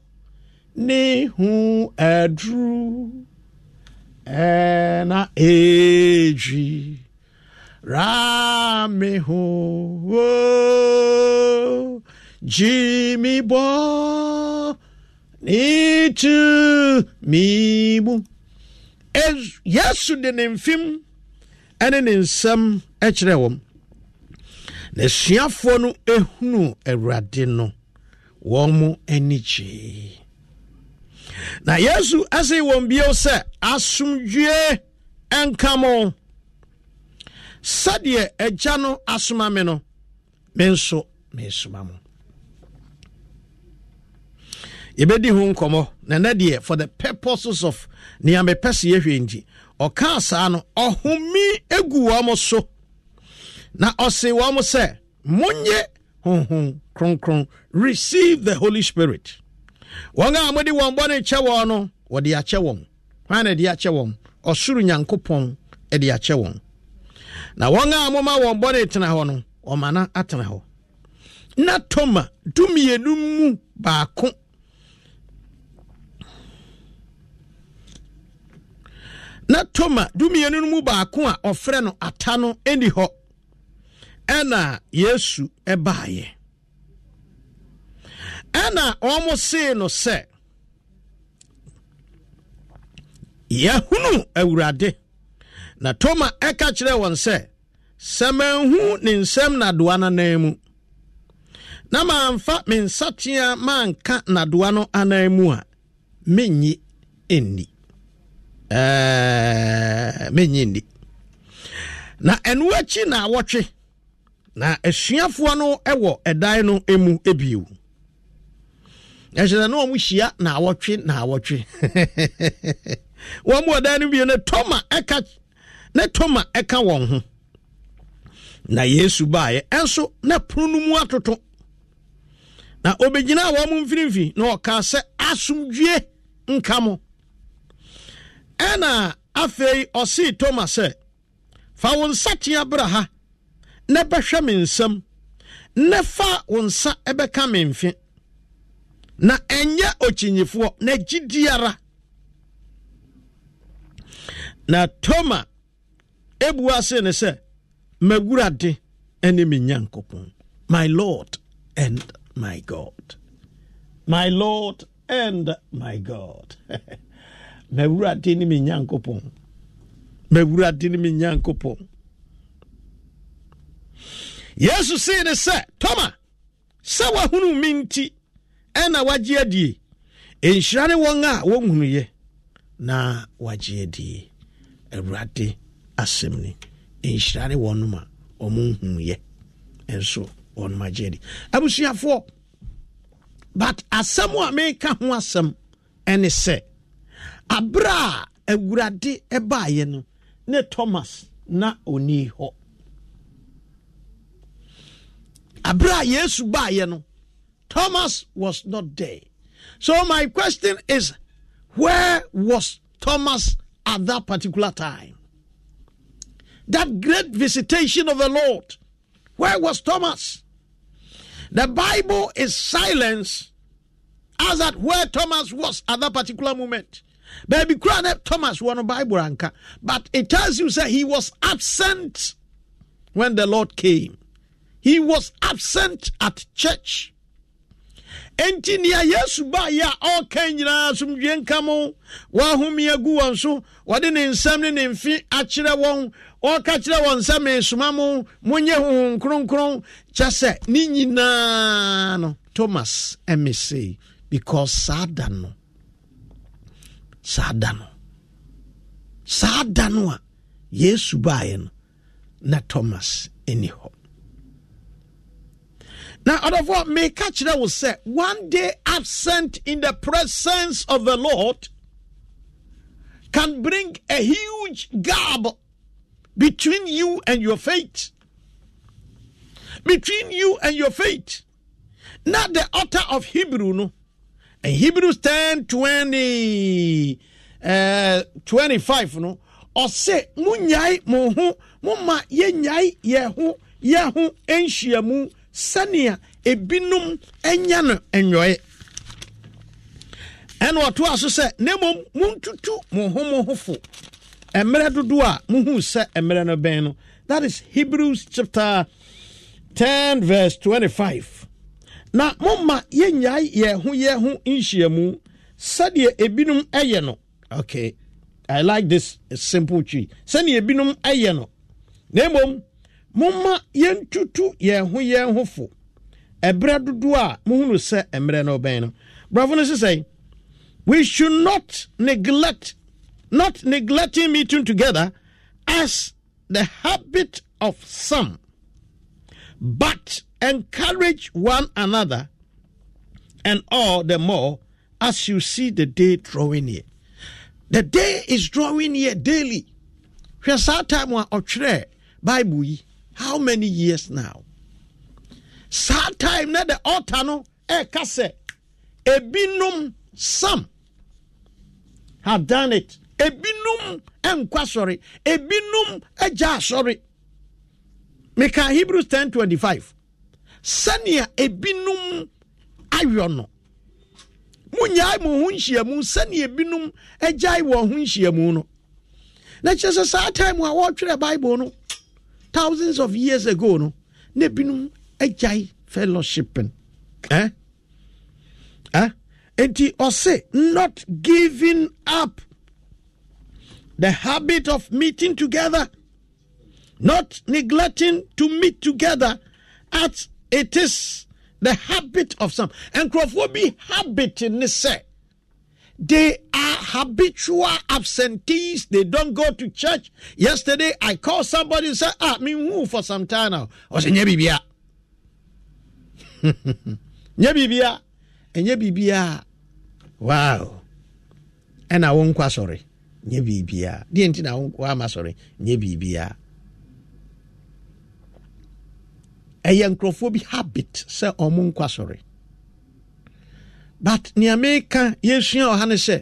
ne ho aduru ɛna edwi rame ho jimmy bo nitu mi mu. Yesu de ne mfim ne ne nsɛm kyerɛ wɔm. Na asuafoɔ no ehunu awurade no. Wɔn mo ani gyee na yesu ase wɔn bio sɛ asomdwie nka mo sɛdeɛ agya no asoma me no me nso mesoma mo. Yɛbɛdi ho nkɔmmɔ. Na nɛ deɛ for the purposes of nea mepɛ sɛ yɛhwɛ nti ɔkaa saa no ɔhome egu wɔn mo so. Na ɔse wɔn mo sɛ monyɛ honhom kronkron. Receive the holy spirit. Wɔn a mode wɔn bɔne kyɛ wɔn no wɔde akyɛ wɔn. Hwan na de akyɛ wɔn? Ɔsoro nyankopɔn de akyɛ wɔn. Na wɔn a moma wɔn bɔne tena hɔ no ɔma na atena hɔ. Na toma dumienu mu baako. Na toma dumienu mu baako a ɔfrɛ no ata no ɛni hɔ. Ɛna yesu ɛbaayɛ ɛna wɔn see no sɛ yɛhunu awurade. Na toma ɛka kyerɛ wɔn sɛ sɛ manhu ne nsɛm nadoa no anan mu na mamfa me nsatea manka nadoa no anan mu a mennyi nni. Mennyi nni. Na ɛno akyi na awɔtwe na asuafoɔ no wɔ ɛdan no mu bio ɛhyɛ na wɔn hyia na awɔtwe na awɔtwe (laughs) wɔn mu ɔdan no bio no toma ɛka na toma ɛka wɔn ho. Na yesu baeɛ ɛnso na pono no mu atoto. Na obɛgyina wɔn mu na ɔkaa sɛ asomdwie nka mo. Ɛna afei ɔsee toma sɛ fa wo nsatea bra ha na bɛhwɛ me nsam na fa wo nsa ɛbɛka me mfe. Na ɛnyɛ okyinyifoɔ na gyidiara na toma ebu ase ne sɛ mawurade ne me nyankopɔn my lord and my god. My lord and my god. (laughs) Mawurade ne me nyankopɔn mawurade ne me nyankopɔn yesu see ne sɛ tɔma sɛ wahunu me nti ɛna wagye adie. Nhyira ne wɔn a wɔnhunuyɛ na wagye adie. Awurade asɛm ni. Nhyira ne wɔnom a ɔmo nhuyɛ nso wɔnom agye adi abusuafoɔ but asɛm a meka ho asɛm ɛne sɛ aberɛ a awurade ɛbaeɛ no ne thomas na ɔni hɔ. Aberɛ a yesu baeɛ no thomas was not there. So my question is where was thomas at that particular time that great visitation of the Lord. Where was Thomas? The Bible is silence as at where Thomas was at that particular moment. Baby Crown Thomas won a Bible anchor, but it tells you that he was absent when the Lord came. He was absent at church. enti nea yesu baeɛ a ɔreka nyinaa somdwe nka mo wɔahome agu wɔn so wɔde ne nsɛm ne ne mfe akyerɛ ɔreka kyerɛ wɔn sɛ mesoma mo monyɛ honhom kronkron kyɛ sɛ ne nyinaa no thomas ɛmesei because saa da no saa da no saa da no. A yesu baeɛ no na thomas ɛni hɔ otherwise, may catch that will say one day absent in the presence of the Lord can bring a huge gap between you and your faith. Between you and your faith. Not the author of Hebrew, no. And Hebrews 10 20, uh, 25, no. Or say, Munyai, Mohu, Mumma, Yenyai, Yehu, Yehu, Enshiamu, sɛnea ebinom anya no nnwɔe ɛna ɔtoa so sɛ na mmom montutu mo ho mo ho fo mmerɛ dodoɔ a mohuu sɛ mmerɛ no bɛn no. That is hebrews chapter 10 verse 25 na momma yɛnyae yɛn ho yɛn ho nhyiamu sɛdeɛ ebinom ɛyɛ no. Okay i like this simple tree. Sɛdeɛ ebinom ɛyɛ no. Na mmom momma yɛntutu yɛn ho yɛn ho fo. Ɛberɛ dodoɔ a mohunu sɛ mmerɛ no ɔbɛn no. Brɔfo no sesɛe we should not neglect not neglecting meeting together as the habit of some but encourage one another and all the more as you see the day drawing near. The day is drawing near daily. Hwɛ saa time a bible how many years now? Saa time na the altar no ɛka sɛ ebinom some have done it ebinom nkwa sɔre. Ebinom agya asɔre. Meka hebrews ten twenty five sɛnea ebinom ayɔ no munyae mo ho nhyiamu sɛnea ebinom agyae wɔn ho nhyiamu no. Na kyerɛ sɛ saa time a wɔretwerɛ bible no thousands of years ago no na binom agyae fellowshipping. Eh? eh? enti ɔse not giving up the habit of meeting together not neglecting to meet together as it is the habit of some nkurɔfoɔ bi habit ne sɛ they are habitual absentees. They don't go to church. Yesterday, I called somebody and said, Ah, me who for some time now. I said, Nyebibia. (laughs) Nyebibia. And Nyebibia. Wow. And I won't qua sorry. Nyebibia. Didn't I won't sorry. Nyebibia. ɛyɛ nkurɔfoɔ bi habit sɛ ɔmo nkwa sɔre but nea meka yɛsua ɔha ne sɛ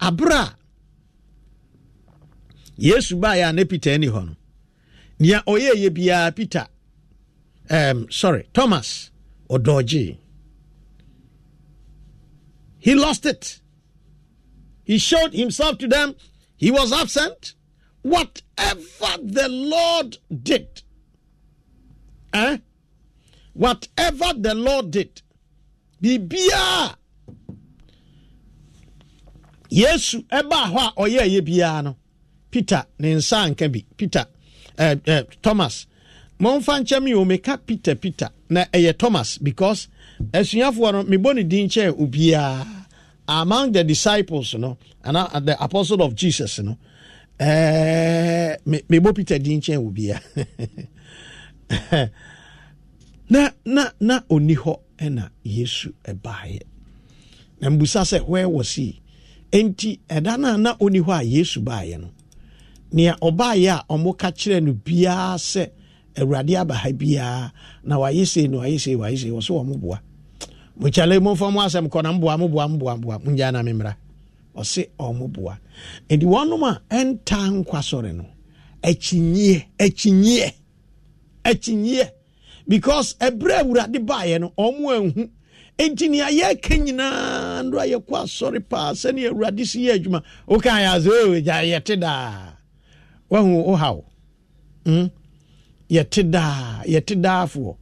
aberɛ a yesu baeɛ a na peter ani hɔ no nea ɔyɛɛyɛ biara peter um, sorry thomas ɔdɔɔgyee he lost it he showed himself to them. He was absent. Whatever the lord did eh? whatever the lord did biribiaa yesu ɛbaa hɔ a no peter ne nsa peter uh, uh, thomas. Momfa nkyɛm yi o meka peter peter. Na ɛyɛ thomas because asuafoɔ no mebɔ ne din kyɛɛ obiara among the disciples no and the apostle of jesus no uh, mebɔ peter din kyɛɛ obiara (laughs) na na na ɔni hɔ ɛna yesu ɛbaeɛ na mbusa where was he? Enti ɛda a na ɔni a yesu baeɛ no. Nea ɔbaeɛ a ɔmo ka kyerɛ no biara sɛ awurade aba ha na wayɛ sei na wayɛ sei wayɛ sei wɔ so wɔ mo boa. Mokyale momfa mo asɛm kɔ na mboa moboa moboa moboa mongyaa na memmra ɔse ɔmo boa enti wɔnom a ɛnta nkwa sɔre no. Akyinyeɛ akyinyeɛ akyinyeɛ because ɛberɛ awurade baeɛ no ɔmo anhu enti nea yɛka nyinaa ndo a yɛkɔ asɔre paa sɛne awurade si yɛ adwuma woka yɛ ase gya yɛte daa wahu wo haw mm? yɛte daa yɛte daafoɔ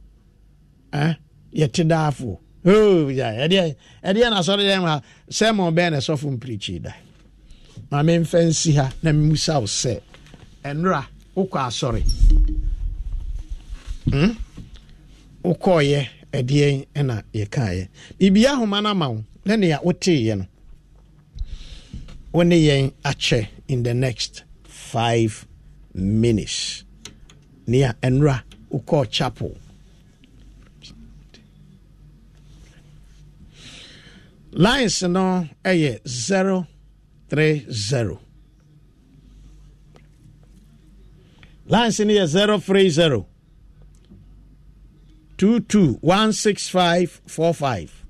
eh? yɛte daafoɔ ɛdeɛ na asɔre dɛ ma sɛ ma ɔbɛn na ɛsɔfo mpirikyi da. Ma memfa nsi ha na mmusa wo sɛ ɛnora wokɔ asɔre. Mm? wokɔɔyɛ ɛdeɛ ɛna yɛkaeɛ. Biribia ahoma no ama wo na nea woteeɛ no wo ne yɛn akyɛ in the next five minutes. Nea ɛnora wokɔɔ chapel lines no ɛyɛ 030 lines no yɛ 030 two two one six five four five.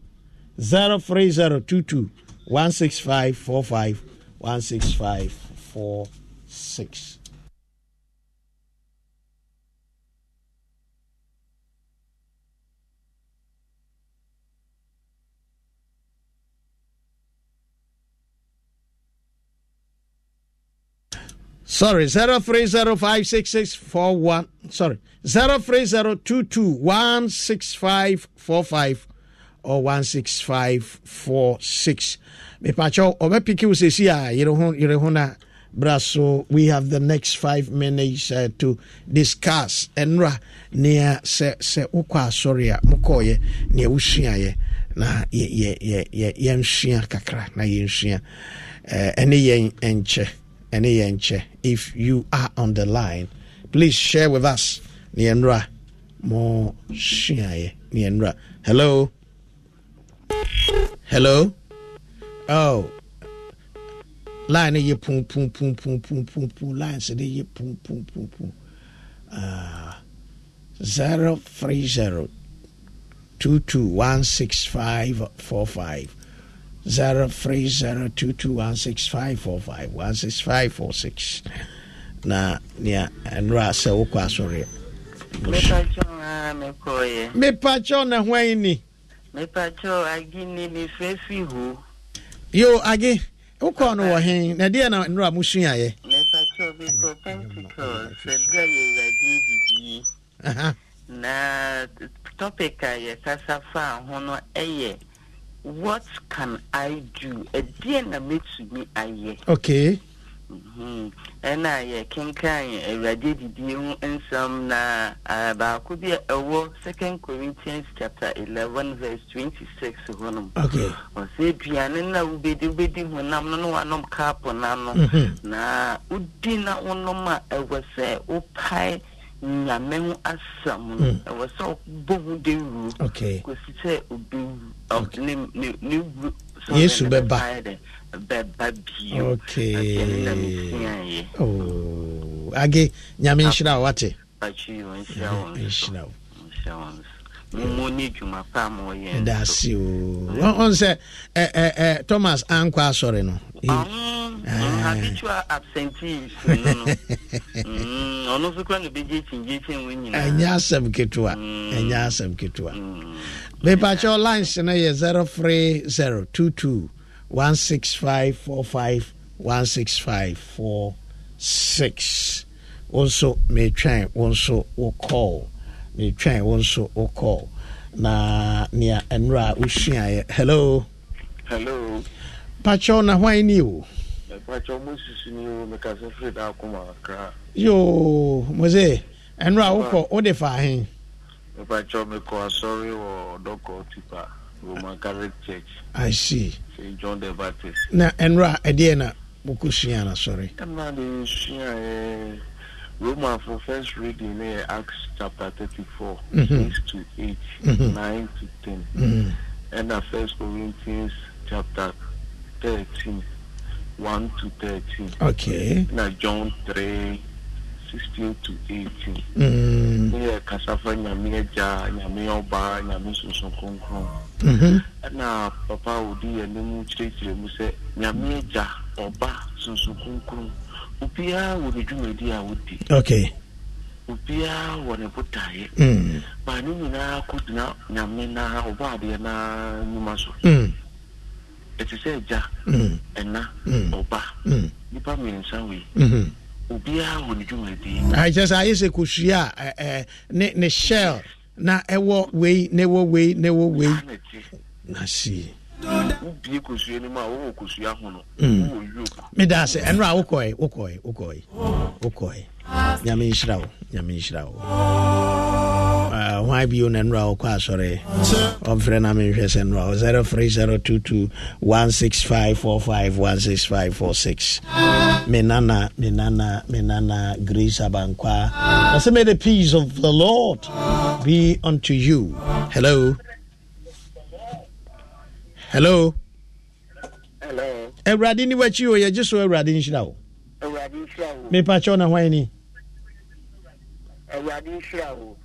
Zero three zero two two one six five four five one six five four six. Sorry, zero three zero five six six four one. Sorry, zero three zero two two one six five four five or one six five four six. Mepacho obepiki usesi a yere yere ho so we have the next five minutes uh, to discuss enra nea se se ukwa sorry a mukɔyɛ nea wusuaeɛ na yɛ yɛ yɛ yɛ yɛnsua kakra na yɛnsua ɛne yɛn nkyɛ ɛne yɛn if you are on the line please share with us. Ne yɛnnura mo suaeɛ ne yɛnnura hello? Hello? Oh. Line yɛ pum pum pum pum pum pum pum. Line sɛ pum pum pum. Uh, zero three zero two two one six five four five zero three zero two two one six five four five one six five four six. Na nea nnura sɛ wokɔ asɔre mepakyɛw na hwan ni
mepakyɛw agi ne mefrɛ fi ho
yo age wokɔɔ no wɔ he na deɛ na nnura mosuaeɛ
mepakyɛw bɛkɔ pentecost sɛ didie na topic a yɛkasa fa ho no ɛyɛ what can i do? Ɛdeɛ na mɛtumi ayɛ
okay
ɛna yɛ kenkan awurade didie ho nsɛm na baako bi a ɛwɔ second corinthians chapter 11 verse 26 hɔ nom
okay
ɔsɛ aduane no a wobɛdi wobɛdi honam no na wanom kaapo no no
Mhm.
na wodi na wonom a ɛwɔ sɛ wopae nyame ho asɛm no
hmm.
ɛwɔ sɛ ɔbɔ ho de
wuo
kɔsi sɛ obi ne wu
yesu bɛba.
bɛba bio.
Oh. Age nyame nhyira wo wate? Nhyira wo
mo ní dwuma pa mo yɛ.
daasi o wọn sɛ ɛ ɛ ɛ thomas ankɔ asɔre no.
ɔno habitual absentees no no ɔno nso kura no bɛ gyekyin gyekyin wo nyinaa.
ɛnyɛ asɛm ketewa ɛnyɛ asɛm ketewa mipakyɛ lunch no yɛ zero three zero two two one six five four five one six five four six wọn nso metwɛn wọn nso wɔ call metwɛn wo nso wo call. Na nea ɛnora a wosuaeɛ hello.
Hello.
Pakyɛw na hwan ni o?
Mepakyɛ moses ni o mekasɛ firi da akoma akra
yo mose ɛnora wokɔ wode fa he
mepakyɛ mekɔ asɔre wɔ dɔkɔ tipa roman catholic church.
I see.
St john the baptist.
Na ɛnora ɛdeɛ na wokɔsua no sɔre
ɛna de Roman for first reading there, Acts chapter 34,
mm-hmm.
6 to 8,
mm-hmm.
9 to 10.
Mm-hmm.
And the first Corinthians chapter 13, 1 to 13.
Okay.
Now John 3, 16 to 18.
Mm.
Mm-hmm. Yeah, Kasafa, Nyame Eja, Nyame Oba, Nyame Soso Konkron.
Mm-hmm.
Na Papa Odi, Nyame Muchirichiri, Muse, Nyame Eja, obiara wɔ ne dwumadi a wodi.
Okay
obiara wɔ ne botaeɛ
Mm,
baa ne nyinaa kɔgyina nyame na ɔbɔ adeɛ na nnwuma so.
Mm,
ɛte sɛ agya
mm,
ɛna ɔba. Nnipa mmiɛnsa wei
mhm.
obiara wɔ ne dwumadi
kyerɛ sɛ ayɛ sɛ kosua a ne shell na ɛwɔ wei na ɛwɔ wei na ɛwɔ wei
na
see
wobie kosua no mu a wowɔ kosua ho no wowɔ yoke
meda ase ɛno a wokɔe wokɔe wokɔe wokɔe nyame nhyira wo nyame nhyira wo. Uh, Hwan bio na nnora wokɔ asɔre ɔmfrɛ na menhwɛ sɛ nnora wo 0302 16545 16546 me nana me nana me grace abankwa. Ɔsɛ may the peace of the lord be unto you. Hello hello
Hello.
awurade ni wakyi o yɛgye so awurade nhyira wo
Awurade nhyira wo.
mepakyɛw na hwan ni
Awurade nhyira wo.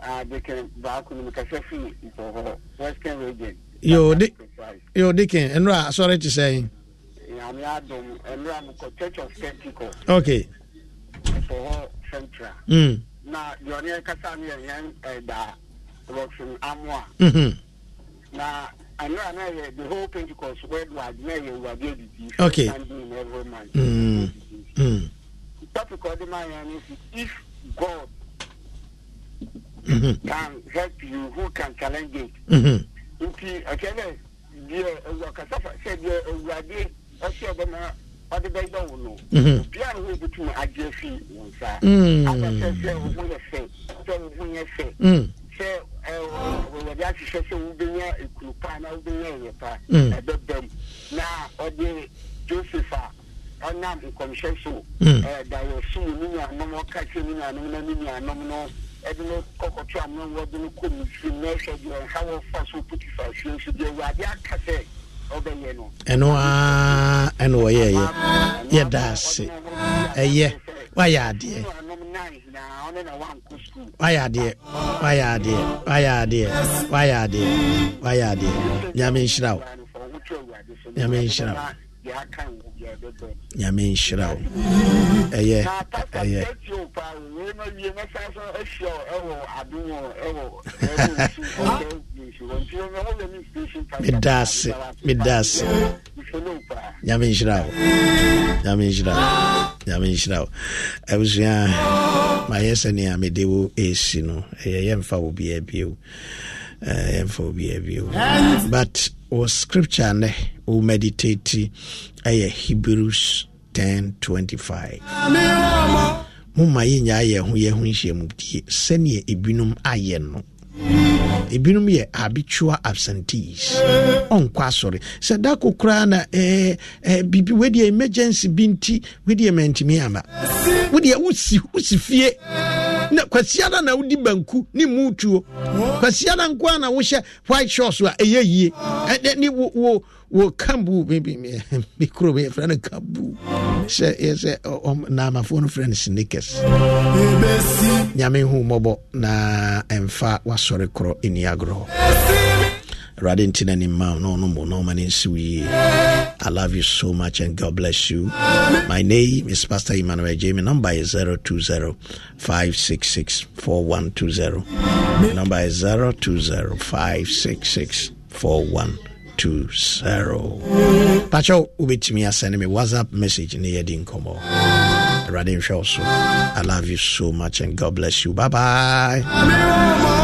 Ah, deke baako no mekasa firi mpɔhɔ Western region.
Yo, de-
Precise.
yo dikin nnora asɔre te sɛn
Nyame adom ɛnura mekɔ Church of Pentecost
okay
mpɔhɔ Central.
mm.
Na deɛ ɔne kasa no yɛ yɛn ɛda Roxon Amoa.
mhm.
Na ɛnura na yɛ the whole Pentecost worldwide na yɛ Awurade adidi.
Okay.
In every month.
Mm. Mm.
Topic ɔde ma yɛn no is if God
Mhm.
can help you, who can challenge it?
Mhm.
nti ɛkyɛ dɛ deɛ awura kasa fa sɛ deɛ awurade ɔbɛma ɔde bɛyɛ wo no obiara ho bɛtumi agye afi wo nsa sɛ wo ho yɛ fɛ sɛ wo ho yɛ fɛ sɛ wɔde ahyehyɛ sɛ wobɛnya ekuru pa na wobɛnya ɛyɛ pa
Mm.
ɛbɛbam na ɔde joseph a ɔnam nkɔmhyɛ so.
Mm.
ɛda yɛ so ne nuanom ɔka kyerɛ ne nuanom na ne nuanom no ɛde no kɔkɔto amono wɔde no kɔ misiri na ɛhwɛ deɛ ɛha wɔfa so potifa hwɛ nso deɛ awurade aka sɛ ɔbɛyɛ no.
Ɛno a ɛna wɔyɛɛyɛ yɛda ase. Ɛyɛ. Wayɛ adeɛ wayɛ adeɛ wayɛ adeɛ wayɛ adeɛ wayɛ adeɛ wayɛ adeɛ nyame nhyira wo. Nyame nhyira wo. nyame nhyira wo. Ɛyɛ ɛyɛ. meda ase meda ase. Nyame nhyira wo. Nyame nhyira wo. Nyame nhyira wo. Abusua mayɛ sɛnea mede wo ɛsi no. Ɛyɛ yɛmfa wo biaa bio. Yɛmfa wo biaa bio. But wɔ scripture nɛ wo meditate ɛyɛ hebrews 1025 momma yɛnyaa yɛ ho yɛ ho nhyiamudie sɛneɛ ebinom ayɛ no. Ebinom yɛ habitual absentees. Ɔnkɔ asɔre. Sɛ da ko koraa na eh, eh, biribi wedeɛ emergency bi nti wedeɛ mantumi ama. Wodeɛ wosi wosi fie na kwasiada na wodi banku ne mu tuo kwasiada nko a na wohyɛ white shorts a ɛyɛ yie. Ɛnɛ ne wo wo wo kambu bi bi bi bi (laughs) kuro yɛfrɛ no kambu hyɛ yɛ sɛ naamafoɔ no frɛ no sneakers. Nyame hu mmɔbɔ na ɛmfa wasɔre korɔ agorɔ awurade nti no animma wo na ɔno ɔma no nsiw yie I love you so much and God bless you. My name is Pastor Emmanuel J. Number is 020 566 4120. My number is 020 566 4120. Pacho, wobɛtumi asɛne me WhatsApp message ne yɛdi nkɔmmɔ. Awurade nhwɛ so. I love you so much and God bless you. Bye bye.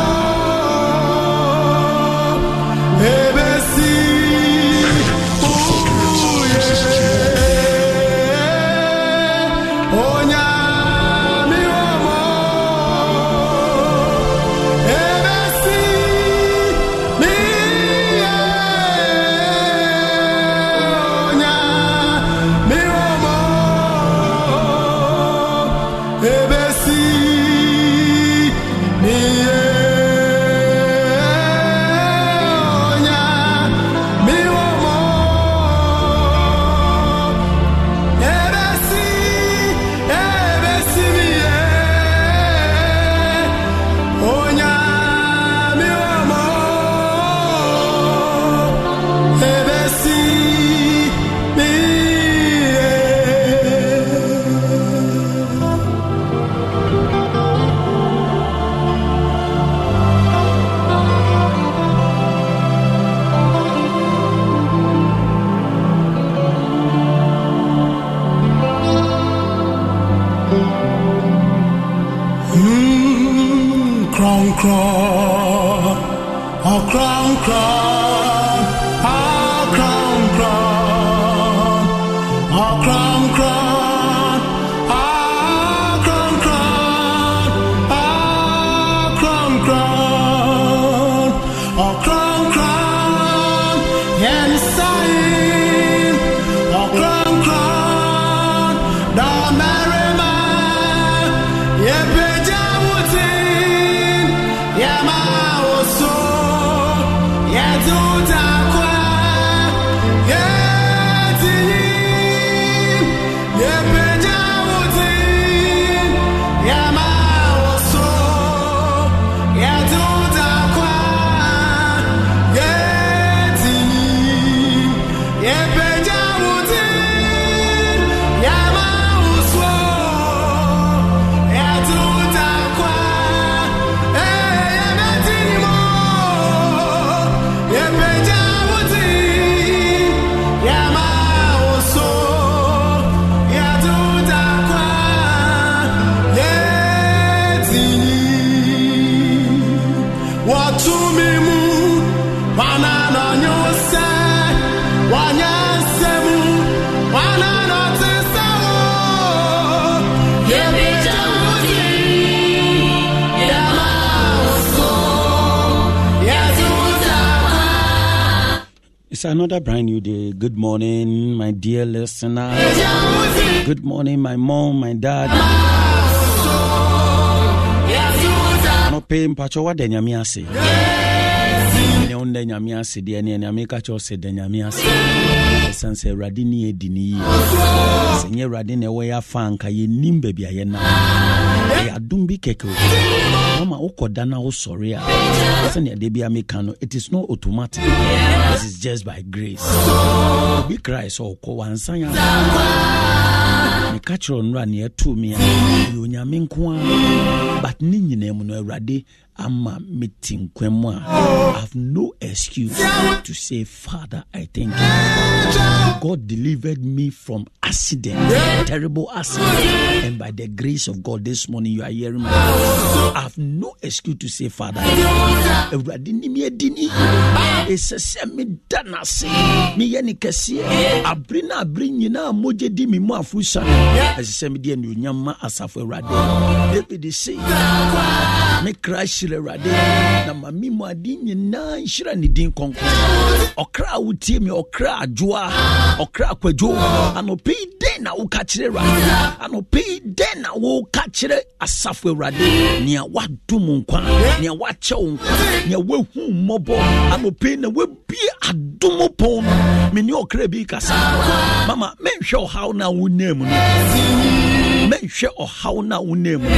It's another brand new day. Good morning, my dear listener. Good morning, my mom, my dad. Anɔpɛ mpakyɛ woada nyame ase ne wonda nyame ase deɛ ne nyame ka kyɛw sɛ da nyame ase ɛsiane sɛ awurade ne yɛdi ne yie. Sɛ nyɛ awurade na ɛwɔ yɛ afa anka yɛnim baabi a yɛnam. Ɛyɛ adom bi kɛkɛ mama wokɔda na wosɔre a sɛnea da bia no it is not automatic. This is just by grace. Obi krae sɛ ɔkɔ wansan ya meka kyerɛ ɔnora ne ɛtoo me a ɛyɛ onyame nko a but ne nyinaa mu no awurade ama mete nkwa mu a I have no excuse to say father I thank you. God delivered me from accident terrible accident. And by the grace of God this morning you are hearing voice I have no excuse to say father awurade ni me adi ni. Ɛsɛ sɛ meda no ase meyɛ ne kɛseɛ abere no abere nyinaa mogye di me mu afosa ɛsɛ sɛ mede anuonyam ma asafo awurade. David sei me kra hyerɛ awurade. Na ma me mu ade nyinaa nhyira ne din kɔnkɔn ɔkra a wotie me ɔkra adwoa ɔkra akwadwo anɔpɛ yi dɛn na woka kyerɛ awurade. Anɔpɛ yi dɛn na woka kyerɛ asafo awurade. Nea wadom nkwa nea wakyɛ wo nkwa nea wahu mmɔbɔ anɔpɛ yi na wabie adom pɔn no. Mene ɔkra bi kasa. Mama menhwɛ ɔhaw no a wonam no. Mɛnhwɛ ɔhaw no a wonam. No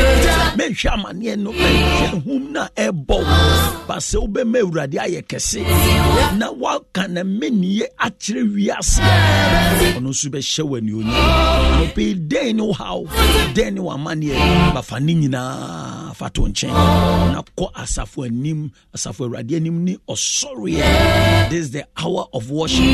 mɛnhwɛ amanneɛ no mɛnhwɛ hum no a ɛbɔ. Ba sɛ wobɛma awurade ayɛ kɛse. Na woaka na mɛnniye akyerɛ wiase. Ɔno nso bɛhyɛ wo anuonyam nɔpɛi dɛn ne wohaw dɛn ne wamanneɛ? Bafa ne nyinaa fa to nkyɛn. Na kɔ asafo anim asafo awurade anim ne ɔsɔreɛ. This is the hour of worship.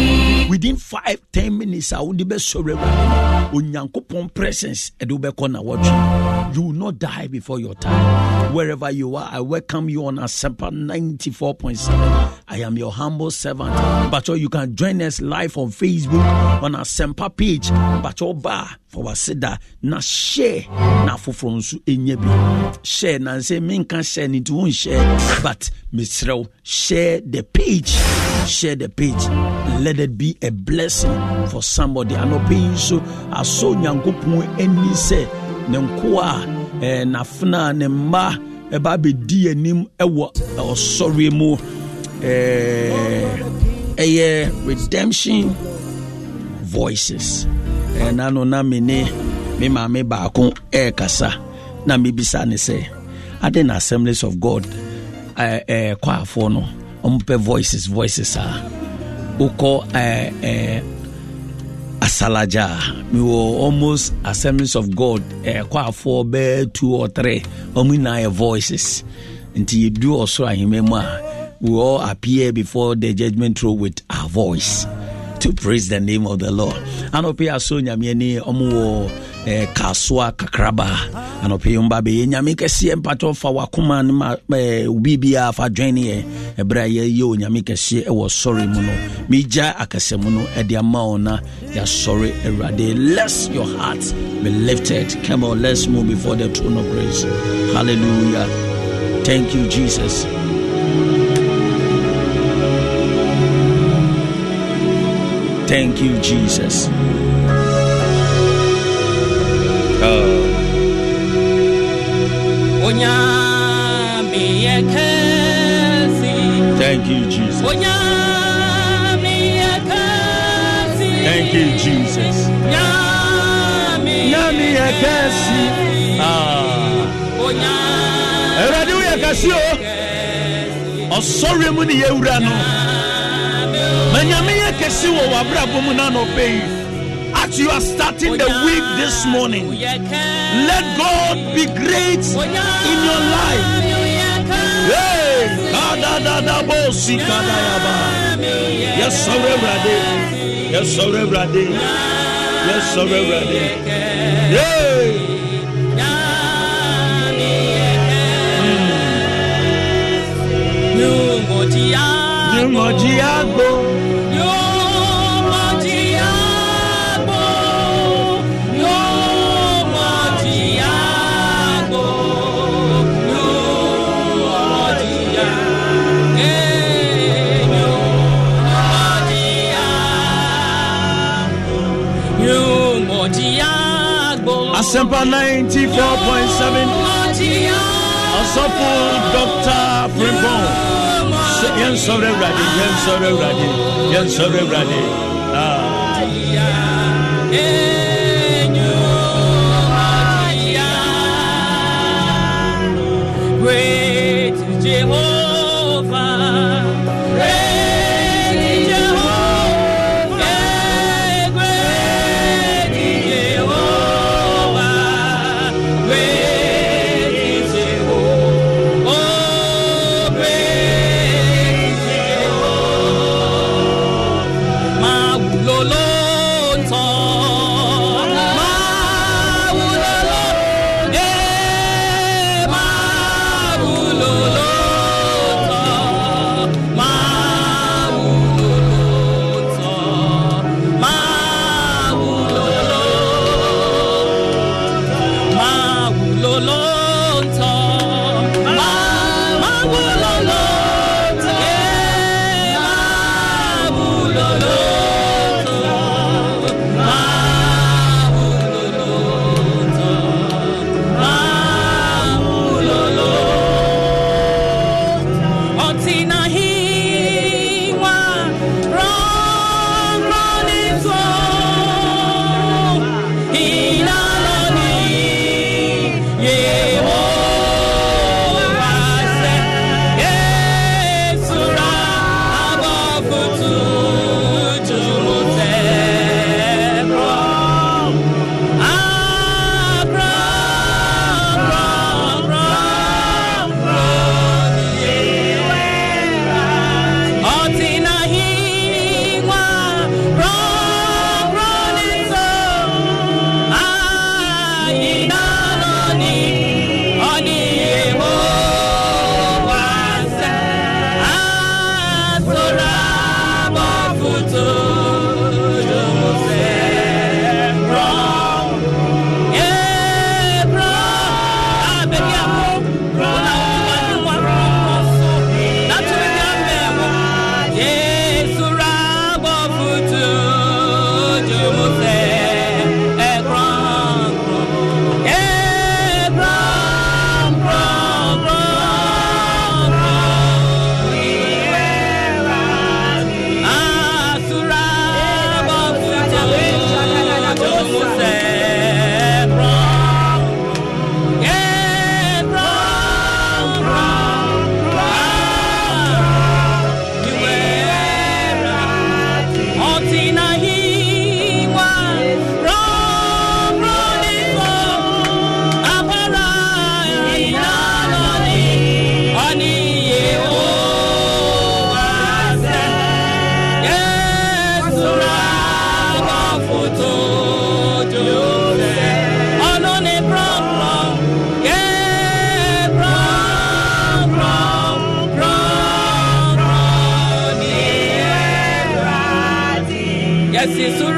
Within five ten minutes a wode bɛsɔre awurade. no onyankopɔn presence ɛde wobɛkɔ na wɔtwe you will not die before your time. Wherever you are i welcome you on asempa 94.7 i am your humble servant. But you can join us live on facebook on asempa page. But ba for waseda na share na afoforɔ nso ɛnya bi. Share na sɛ menka share ne nti wonhyɛ but mesrɛ share the page. Share the page. Let it be a blessing for somebody. Anɔpɛ yi nso asɔ onyankopɔn ani sɛ ne nko a n'afena ne mma ɛba abɛdi anim ɛwɔ ɔsɔre mu. Ɛyɛ redemption voices. Ɛna no na me ne me maame baako ɛrekasa. Na mebisa ne sɛ ade na assemblies of god kwaafoɔ no ɔmpɛ voices voices a wokɔ asalagya mewɔ almost assemblies of god eh, kwaafoɔ bɛɛ two or three. Ɔmo nyinaa yɛ voices. Nti yɛdu ɔsoro ahema mu a we all appear before the judgment throne with our voice to praise the name of the Lord. Anɔpɛ aso nyame ani ɔmo wɔ eh, kasoa kakraba. Anɔpɛ yi mba bɛyɛ nyame kɛseɛ mpatɔ fa wakoma no ma eh, fa dwɛneɛ ɛberɛ a yɛyɛ onyame kɛseɛ ɛwɔ sɔre mu no megya akasɛmu no ɛde ama wo na yɛasɔre awurade let your heart be lifted. Come on let's move before the throne of grace. Hallelujah. Thank you jesus. Thank you, Jesus. Oh. Thank you, Jesus. Thank you, Jesus. Nyami ekesi. Ah. Eradi uye kasi o. Ọsọrọ mu ni yewura no. Manyame yɛ kɛse wɔ w'abrabɔ mu na anɔpɛ yi. You are starting the week this morning, let God be great in your life. Yes, sọ̀rọ̀ Ewurade. Yes, sọ̀rọ̀ Ewurade. Yes, sọ̀rọ̀ Ewurade. Hey. Hmm. Àgbo. Asempa 94.7 Asɔfo Dr. Frimpong yɛn sɔrɔ awurade yɛn sɔrɔ awurade yɛn sɔrɔ awurade.
Great ah. Yes, it's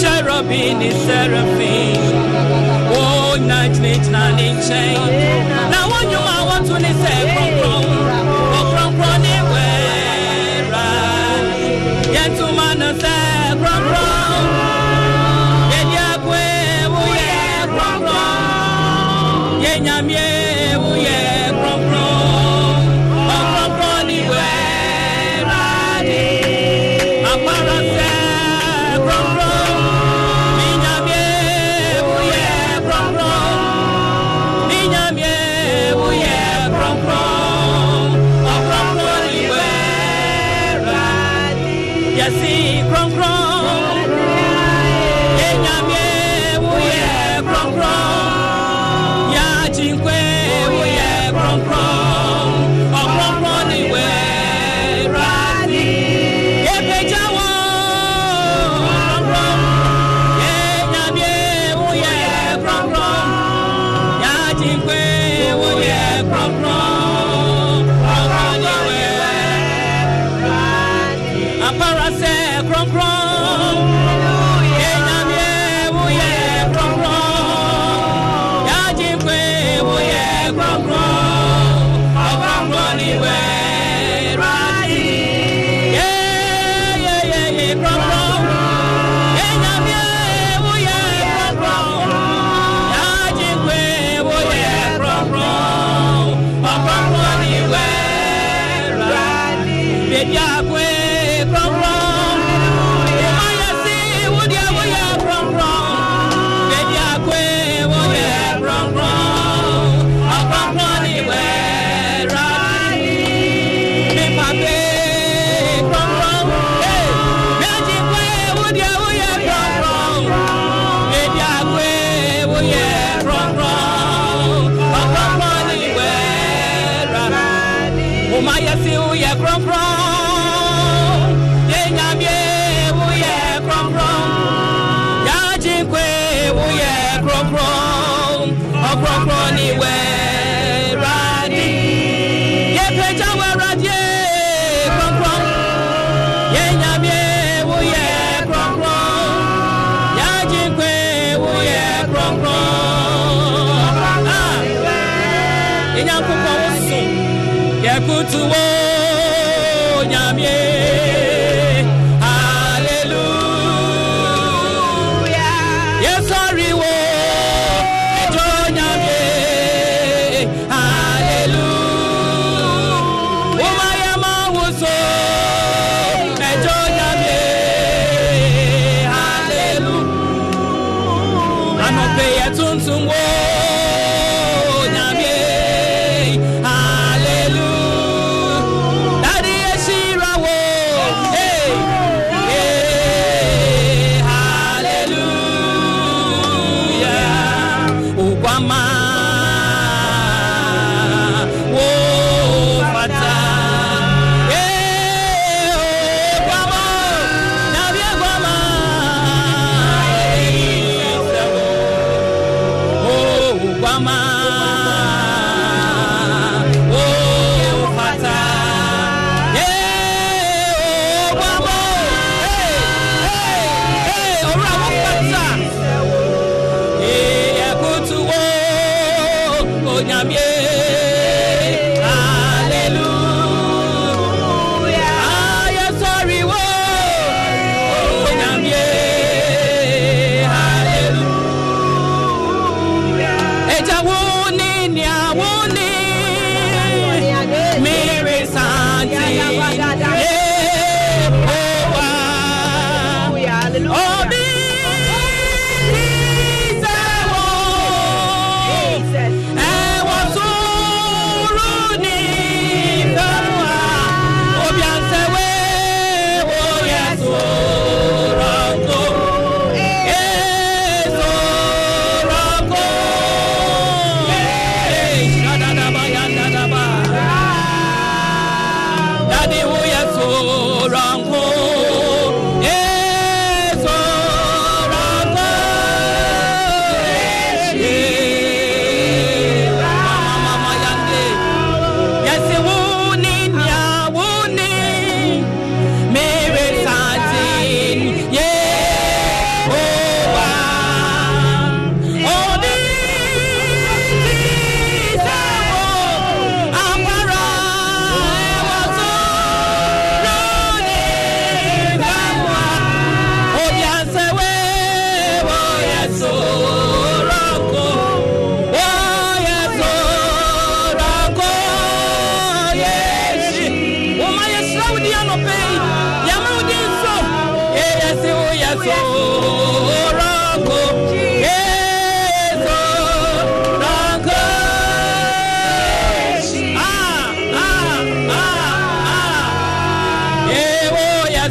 cherubim, ni seraphim. Oh, night, night, night, night. Now, when you are, what's when it's a 不自我。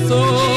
Ó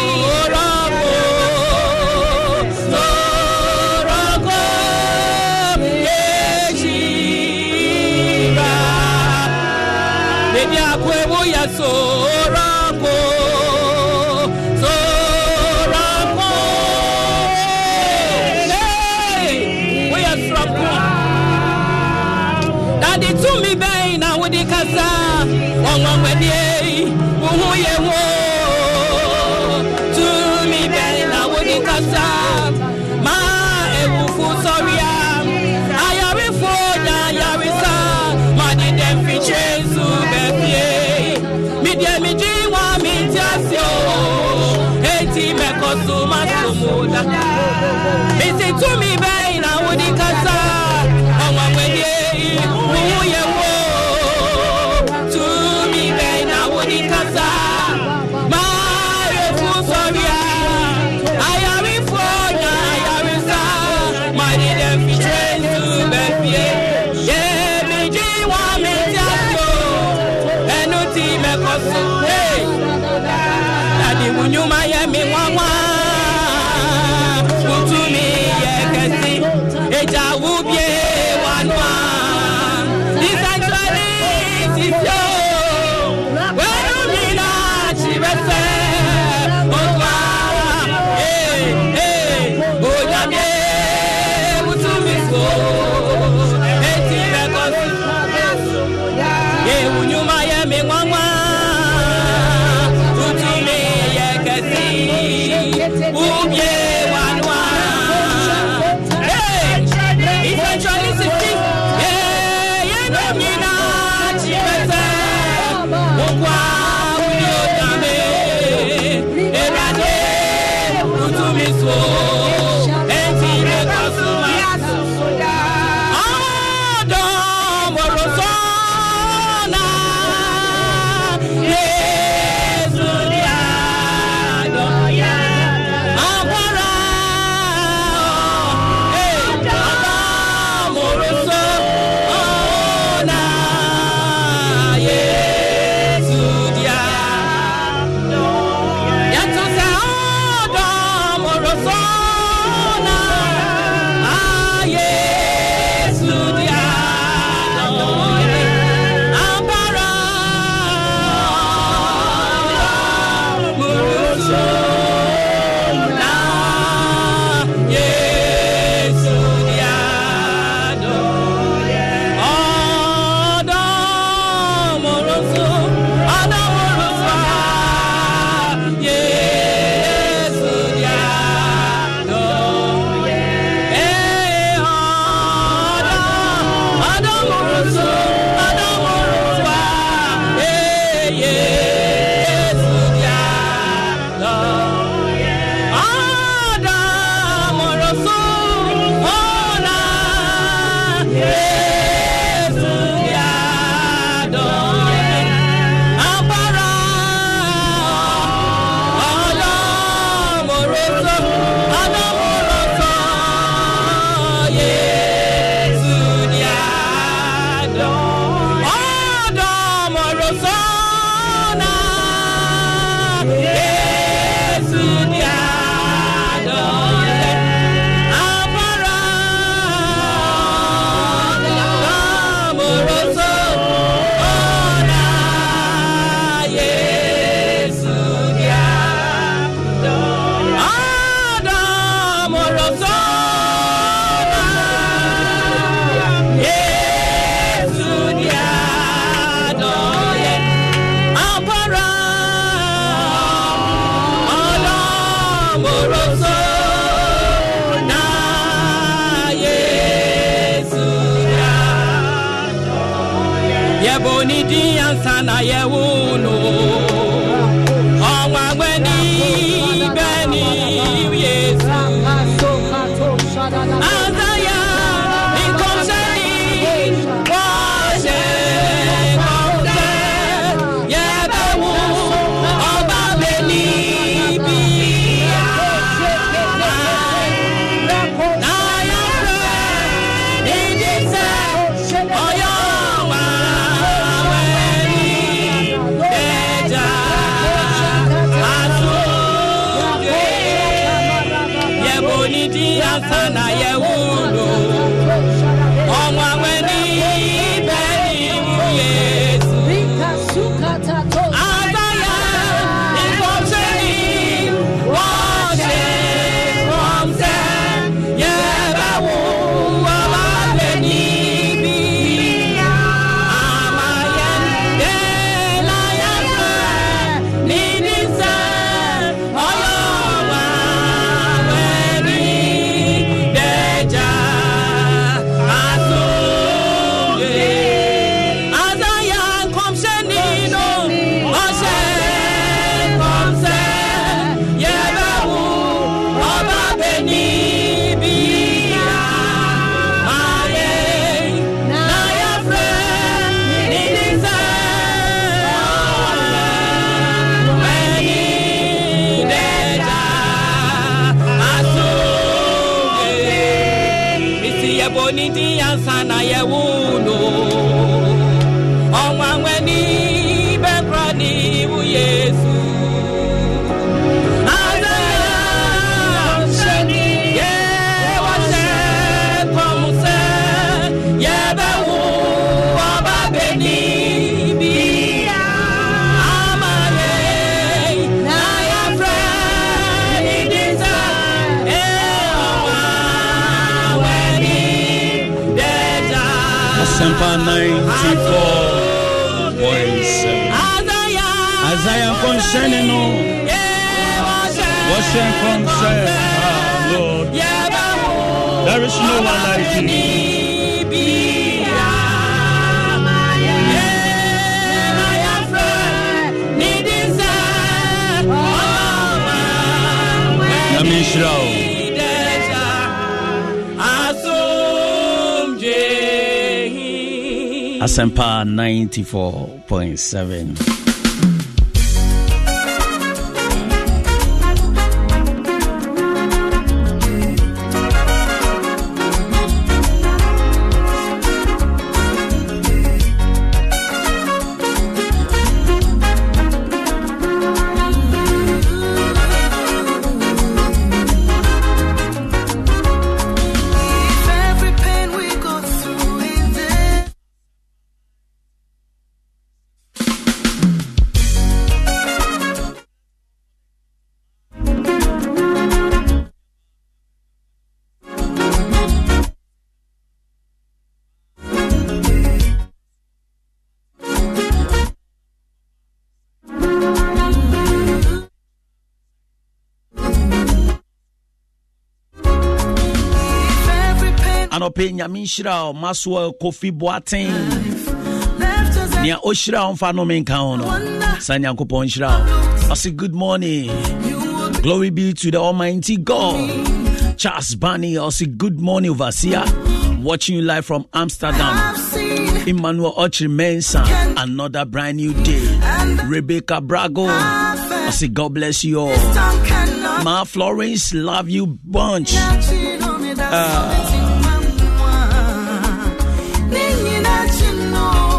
Asempa 94.7. nhyira o masoa kofi boaten
left us
nea ɔhyira wo mfa no menka ho no. Saa nyankopɔn nhyira wo. Ɔse good morning. Glory be to the almighty god. charles barney ɔse good morning overseer. Watching you live from amsterdam. Emmanuel ochri mensa another brand new day. rebecca brago ɔse god bless you all. Ma florence love you bunch.
you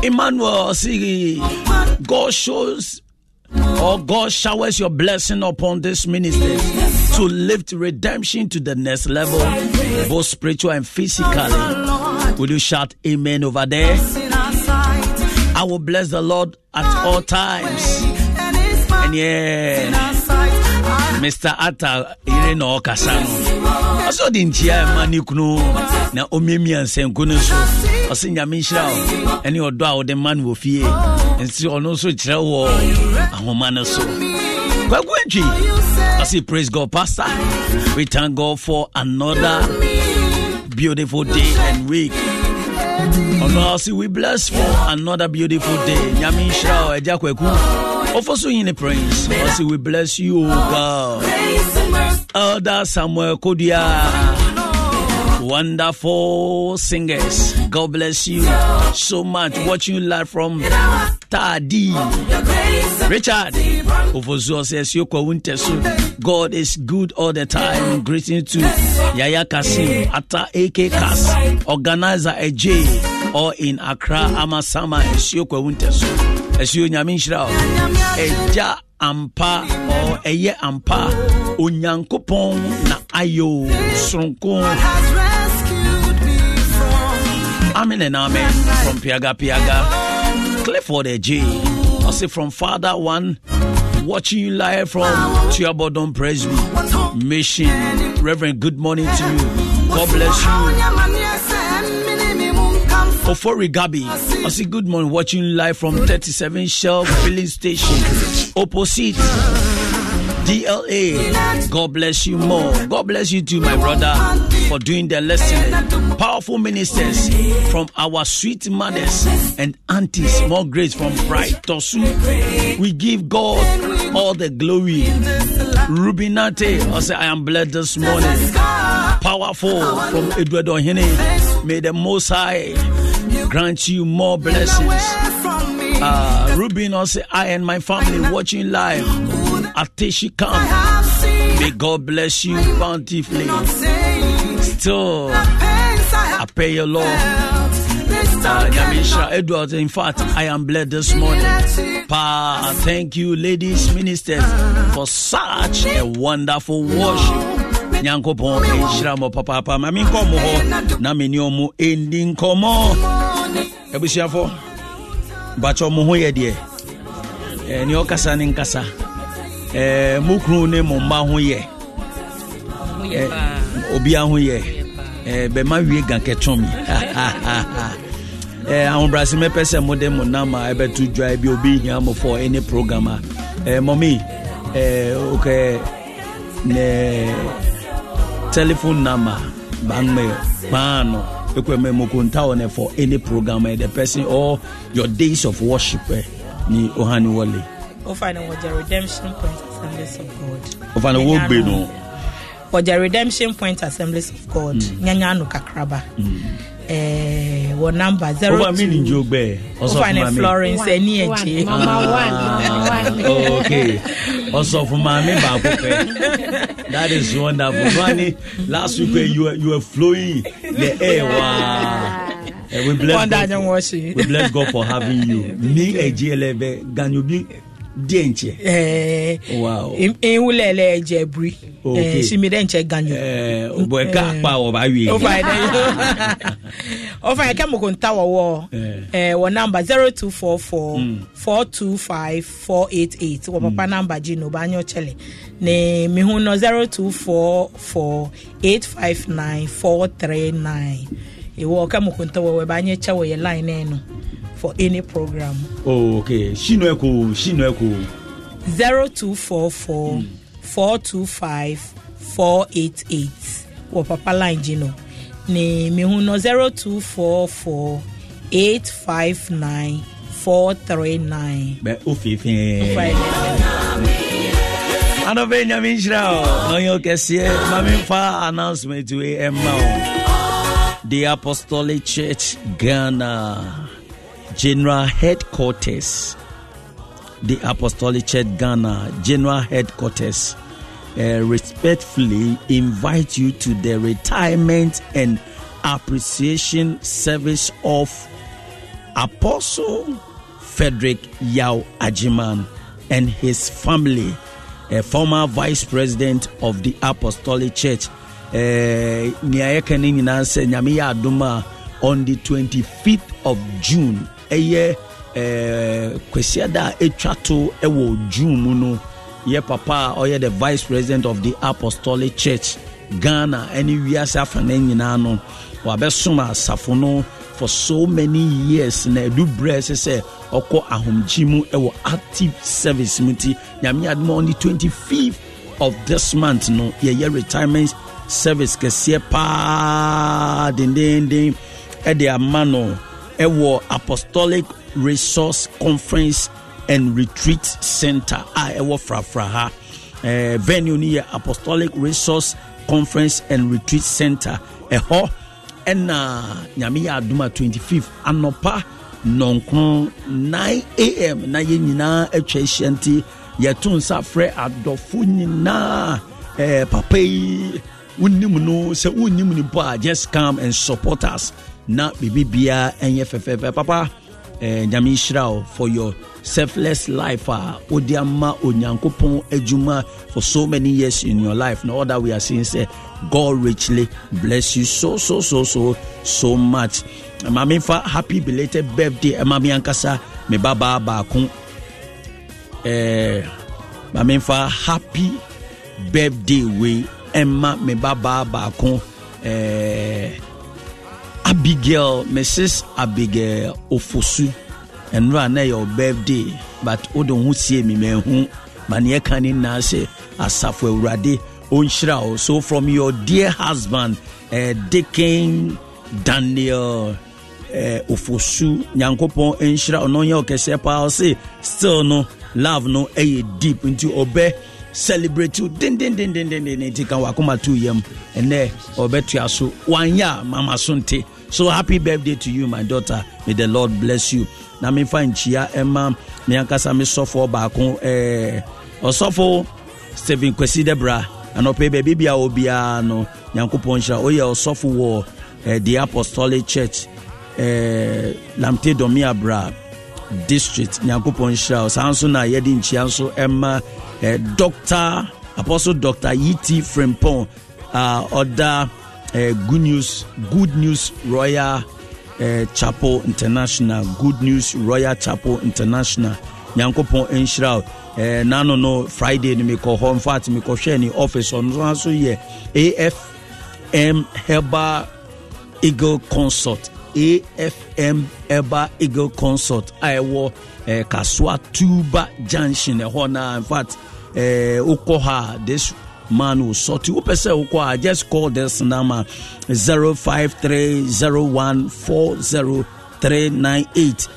emmanuel ɔse god shows or God showers your blessing upon this ministry to lift redemption to the next level, both spiritual and physically. Will you shout amen over there? I will bless the Lord at all times.
And
yeah, Mr. Atta, ire na ɔkasa no. Ɔsɛ ɔde nkyia ɛma ne kunu na ɔmiamia nsɛnku no so. Ɔsɛ nyame nhyira wo ɛne ɔdɔ a wode ma no wɔ fie. Nti ɔno nso kyerɛ wɔ ahoma no so. Kwaku Antwi, say praise God, Pastor. We thank God for another beautiful day and week. No, I say we bless for another beautiful day. Nyame nhyira wo agya kwaku. Ɔfɔ so yine praise. I we bless you, O God. Elder Samuel Kodia. Wonderful singers. God bless you so much. What you learn from Tadi. Richard. Ofozuo says Wuntesu. God is good all the time. Greeting to Yaya Kasim, Ata AK Kas, organizer AJ, or in Accra, Amasama, Esiokwa Wuntesu. Esio Nyaminshra, Eja Ampa, or Eye Ampa, Onyankopon na
rescued me from
Amen and amen from Piaga Piaga. Clifford. I say from Father One, watching you live from Tiabodon Presby Mission. Reverend, good morning to you. God bless you. Ofori Gabi, I say good morning, watching live from 37 Shell Filling Station, opposite DLA. God bless you more. God bless you too, my brother, for doing the lesson. Powerful ministers from our sweet mothers and aunties. More grace from Bright Tosu. We give God all the glory. Rubinate, I say I am blessed this morning. Powerful from Edward Ohene. May the Most High grant you more blessings. Uh, Ruben also I and my family watching live at Teshie Camp. May God bless you bountifully. Still, I pay your Lord. Uh, Nyamisha Edward, in fact, I am blessed this morning. Pa, thank you, ladies ministers, for such a wonderful worship. nyankopɔn ɛnhyira mɔ papaapa ma menkɔ na mene abusuafo bakyɛ mo ho yɛ deɛ Eh, neɛ ɔkasa ne nkasa. Eh, mo kunu ne mo mma ho yɛ Eh, obia ho yɛ bɛma wie ga kɛtɔmi ahobrɛase mɛpɛ sɛ mode mo nam a ɛbɛto dwa bi obi hia mo for any program a. Mɔmi okay, ne telephone number bangme paano ekwememokon for any program eh, the person or your days of worship eh, ni ohani wale
ofane wɔgya redemption point assemblies of god.
Ofane
wɔgbe redemption point assemblies of god. Mm. Nyanya ano kakraba. Ɛɛ wɔ namba zero
two ova mi
ni
njo
gbɛ ɔsɔfo maami florence ɛni ɛkye mama ah. one mama one. (laughs)
Oh, ok ɔsɔfo maami baako (laughs) pɛ. That is wonderful. Rani, last week you were, you were flowing the air. Wow. Eh, we bless God for, we bless God for having you. (laughs) Me ejielebe diɛ nkyɛ.
ɛɛ
wow
nwulɛlɛ jɛ biri.
Eh, ok ɛɛ
simi dɛ nkyɛ ganyo.
ɛɛ bɔn akpa wɔ b'a wiye.
o fa yi dɛ o fa nta wɔ wɔ ɛɛ namba zero two four four papa namba ji n'o b'an yɔ kyɛlɛ ne mihun nɔ zero two four four. ɛwɔ ɔka mokonta wɔ wɔbaanyɛ kyɛ wɔ yɛ line no ɛno for any program.
Oh, okay shino ɛko shino
ɛko 0244 mm. 425 488 wɔ papa line gye no ne mehu no 0244 859 439
bɛ ofeefee anɔpɛ nyame nhyira o na ɔyɛ ɔkɛseɛ ma memfa announcement wei ɛmma o the apostolic church ghana. General headquarters. The apostolic church ghana. General headquarters. Uh, respectfully invite you to the retirement and appreciation service of Apostle Frederick Yao Ajiman and his family, a former vice president of the Apostolic Church. Eh, nea yɛka ne nyinaa sɛ nyame yɛ adom a on the 25th of june ɛyɛ eh, kwasiada a ɛtwa to ɛwɔ june mu no yɛ papa a ɔyɛ the vice president of the apostolic church ghana ɛne wiase afa no nyinaa no wabɛsom asafo no for so many years na ɛdu berɛ sɛ sɛ ɔkɔ ahomgye mu ɛwɔ active service mu nti nyame adom on the 25th of this month no yɛyɛ retirement service kɛseɛ paa dendenden ɛde ama no ɛwɔ apostolic resource conference and retreat center a ɛwɔ frafra ha venue no yɛ apostolic resource conference and retreat center. Ɛhɔ ɛna nyame yɛ adom a 25th anɔpa nɔnkron 9 am na yɛn nyinaa atwa ahyia nti yɛto nsa frɛ adɔfo nyinaa. Papa yi wonim no sɛ wonnim no mpo a just come and support us. Na biribi biara ɛnyɛ fɛfɛɛfɛ. Papa eh, nyame nhyira wo for your selfless life a wode ama onyankopɔn adwuma for so many years in your life. Na all that we are saying sɛ god richly bless you so so so so so much. Ma memfa happy belated birthday. Ɛma me ankasa me babaa baako. Eh, ma memfa happy birthday wei ɛma me babaa baako eh, abigail mrs abigail ofosu. Ɛnora na ɛyɛ ɔ birthday but wode ho sie mi mahu ma neɛ ka ne nyinaa sɛ asafo awurade ɔnhyira wo. So from your dear husband uh, dicken daniel uh, ofosu nyankopɔn nhyira ɔno ɔnyɛ ɔkɛseɛ paa ɔse still no love no ɛyɛ deep. Nti ɔbɛ celebrate you. Dendendendendenden nti ka wakoma to yam ɛnɛ ɔbɛtoa so wanyɛ a mama so nte so happy birthday to you my daughter. May the lord bless you. Na memfa nkyia ɛma me ankasa me sɔfoɔ baako eh, ɔsɔfo stephen kwasi debra. Anɔpɛ baabi bia wɔ biara no nyankopɔn hyira woyɛ ɔsɔfo wɔ eh, the apostolic church eh, lamte dɔme abra district. Nyankopɔn hyira wo saa nso na yɛde nkyia nso ɛma eh, dr apostle dr yt frimpon uh, ɔda eh, good news good news royal eh, chapel international good news royal chapel international nyankopɔn nhyira wo eh, nano no friday no mekɔ hɔ. Infact mekɔhwɛ ne office ɔno nso yɛ afm herbal eagle consort afm herbal eagle consort a ɛwɔ eh, kasoa tuba junction ɛhɔ na infact eh, wokɔ ha a this man will sort you. Wopɛ sɛ wokɔ a just call this number 0530140398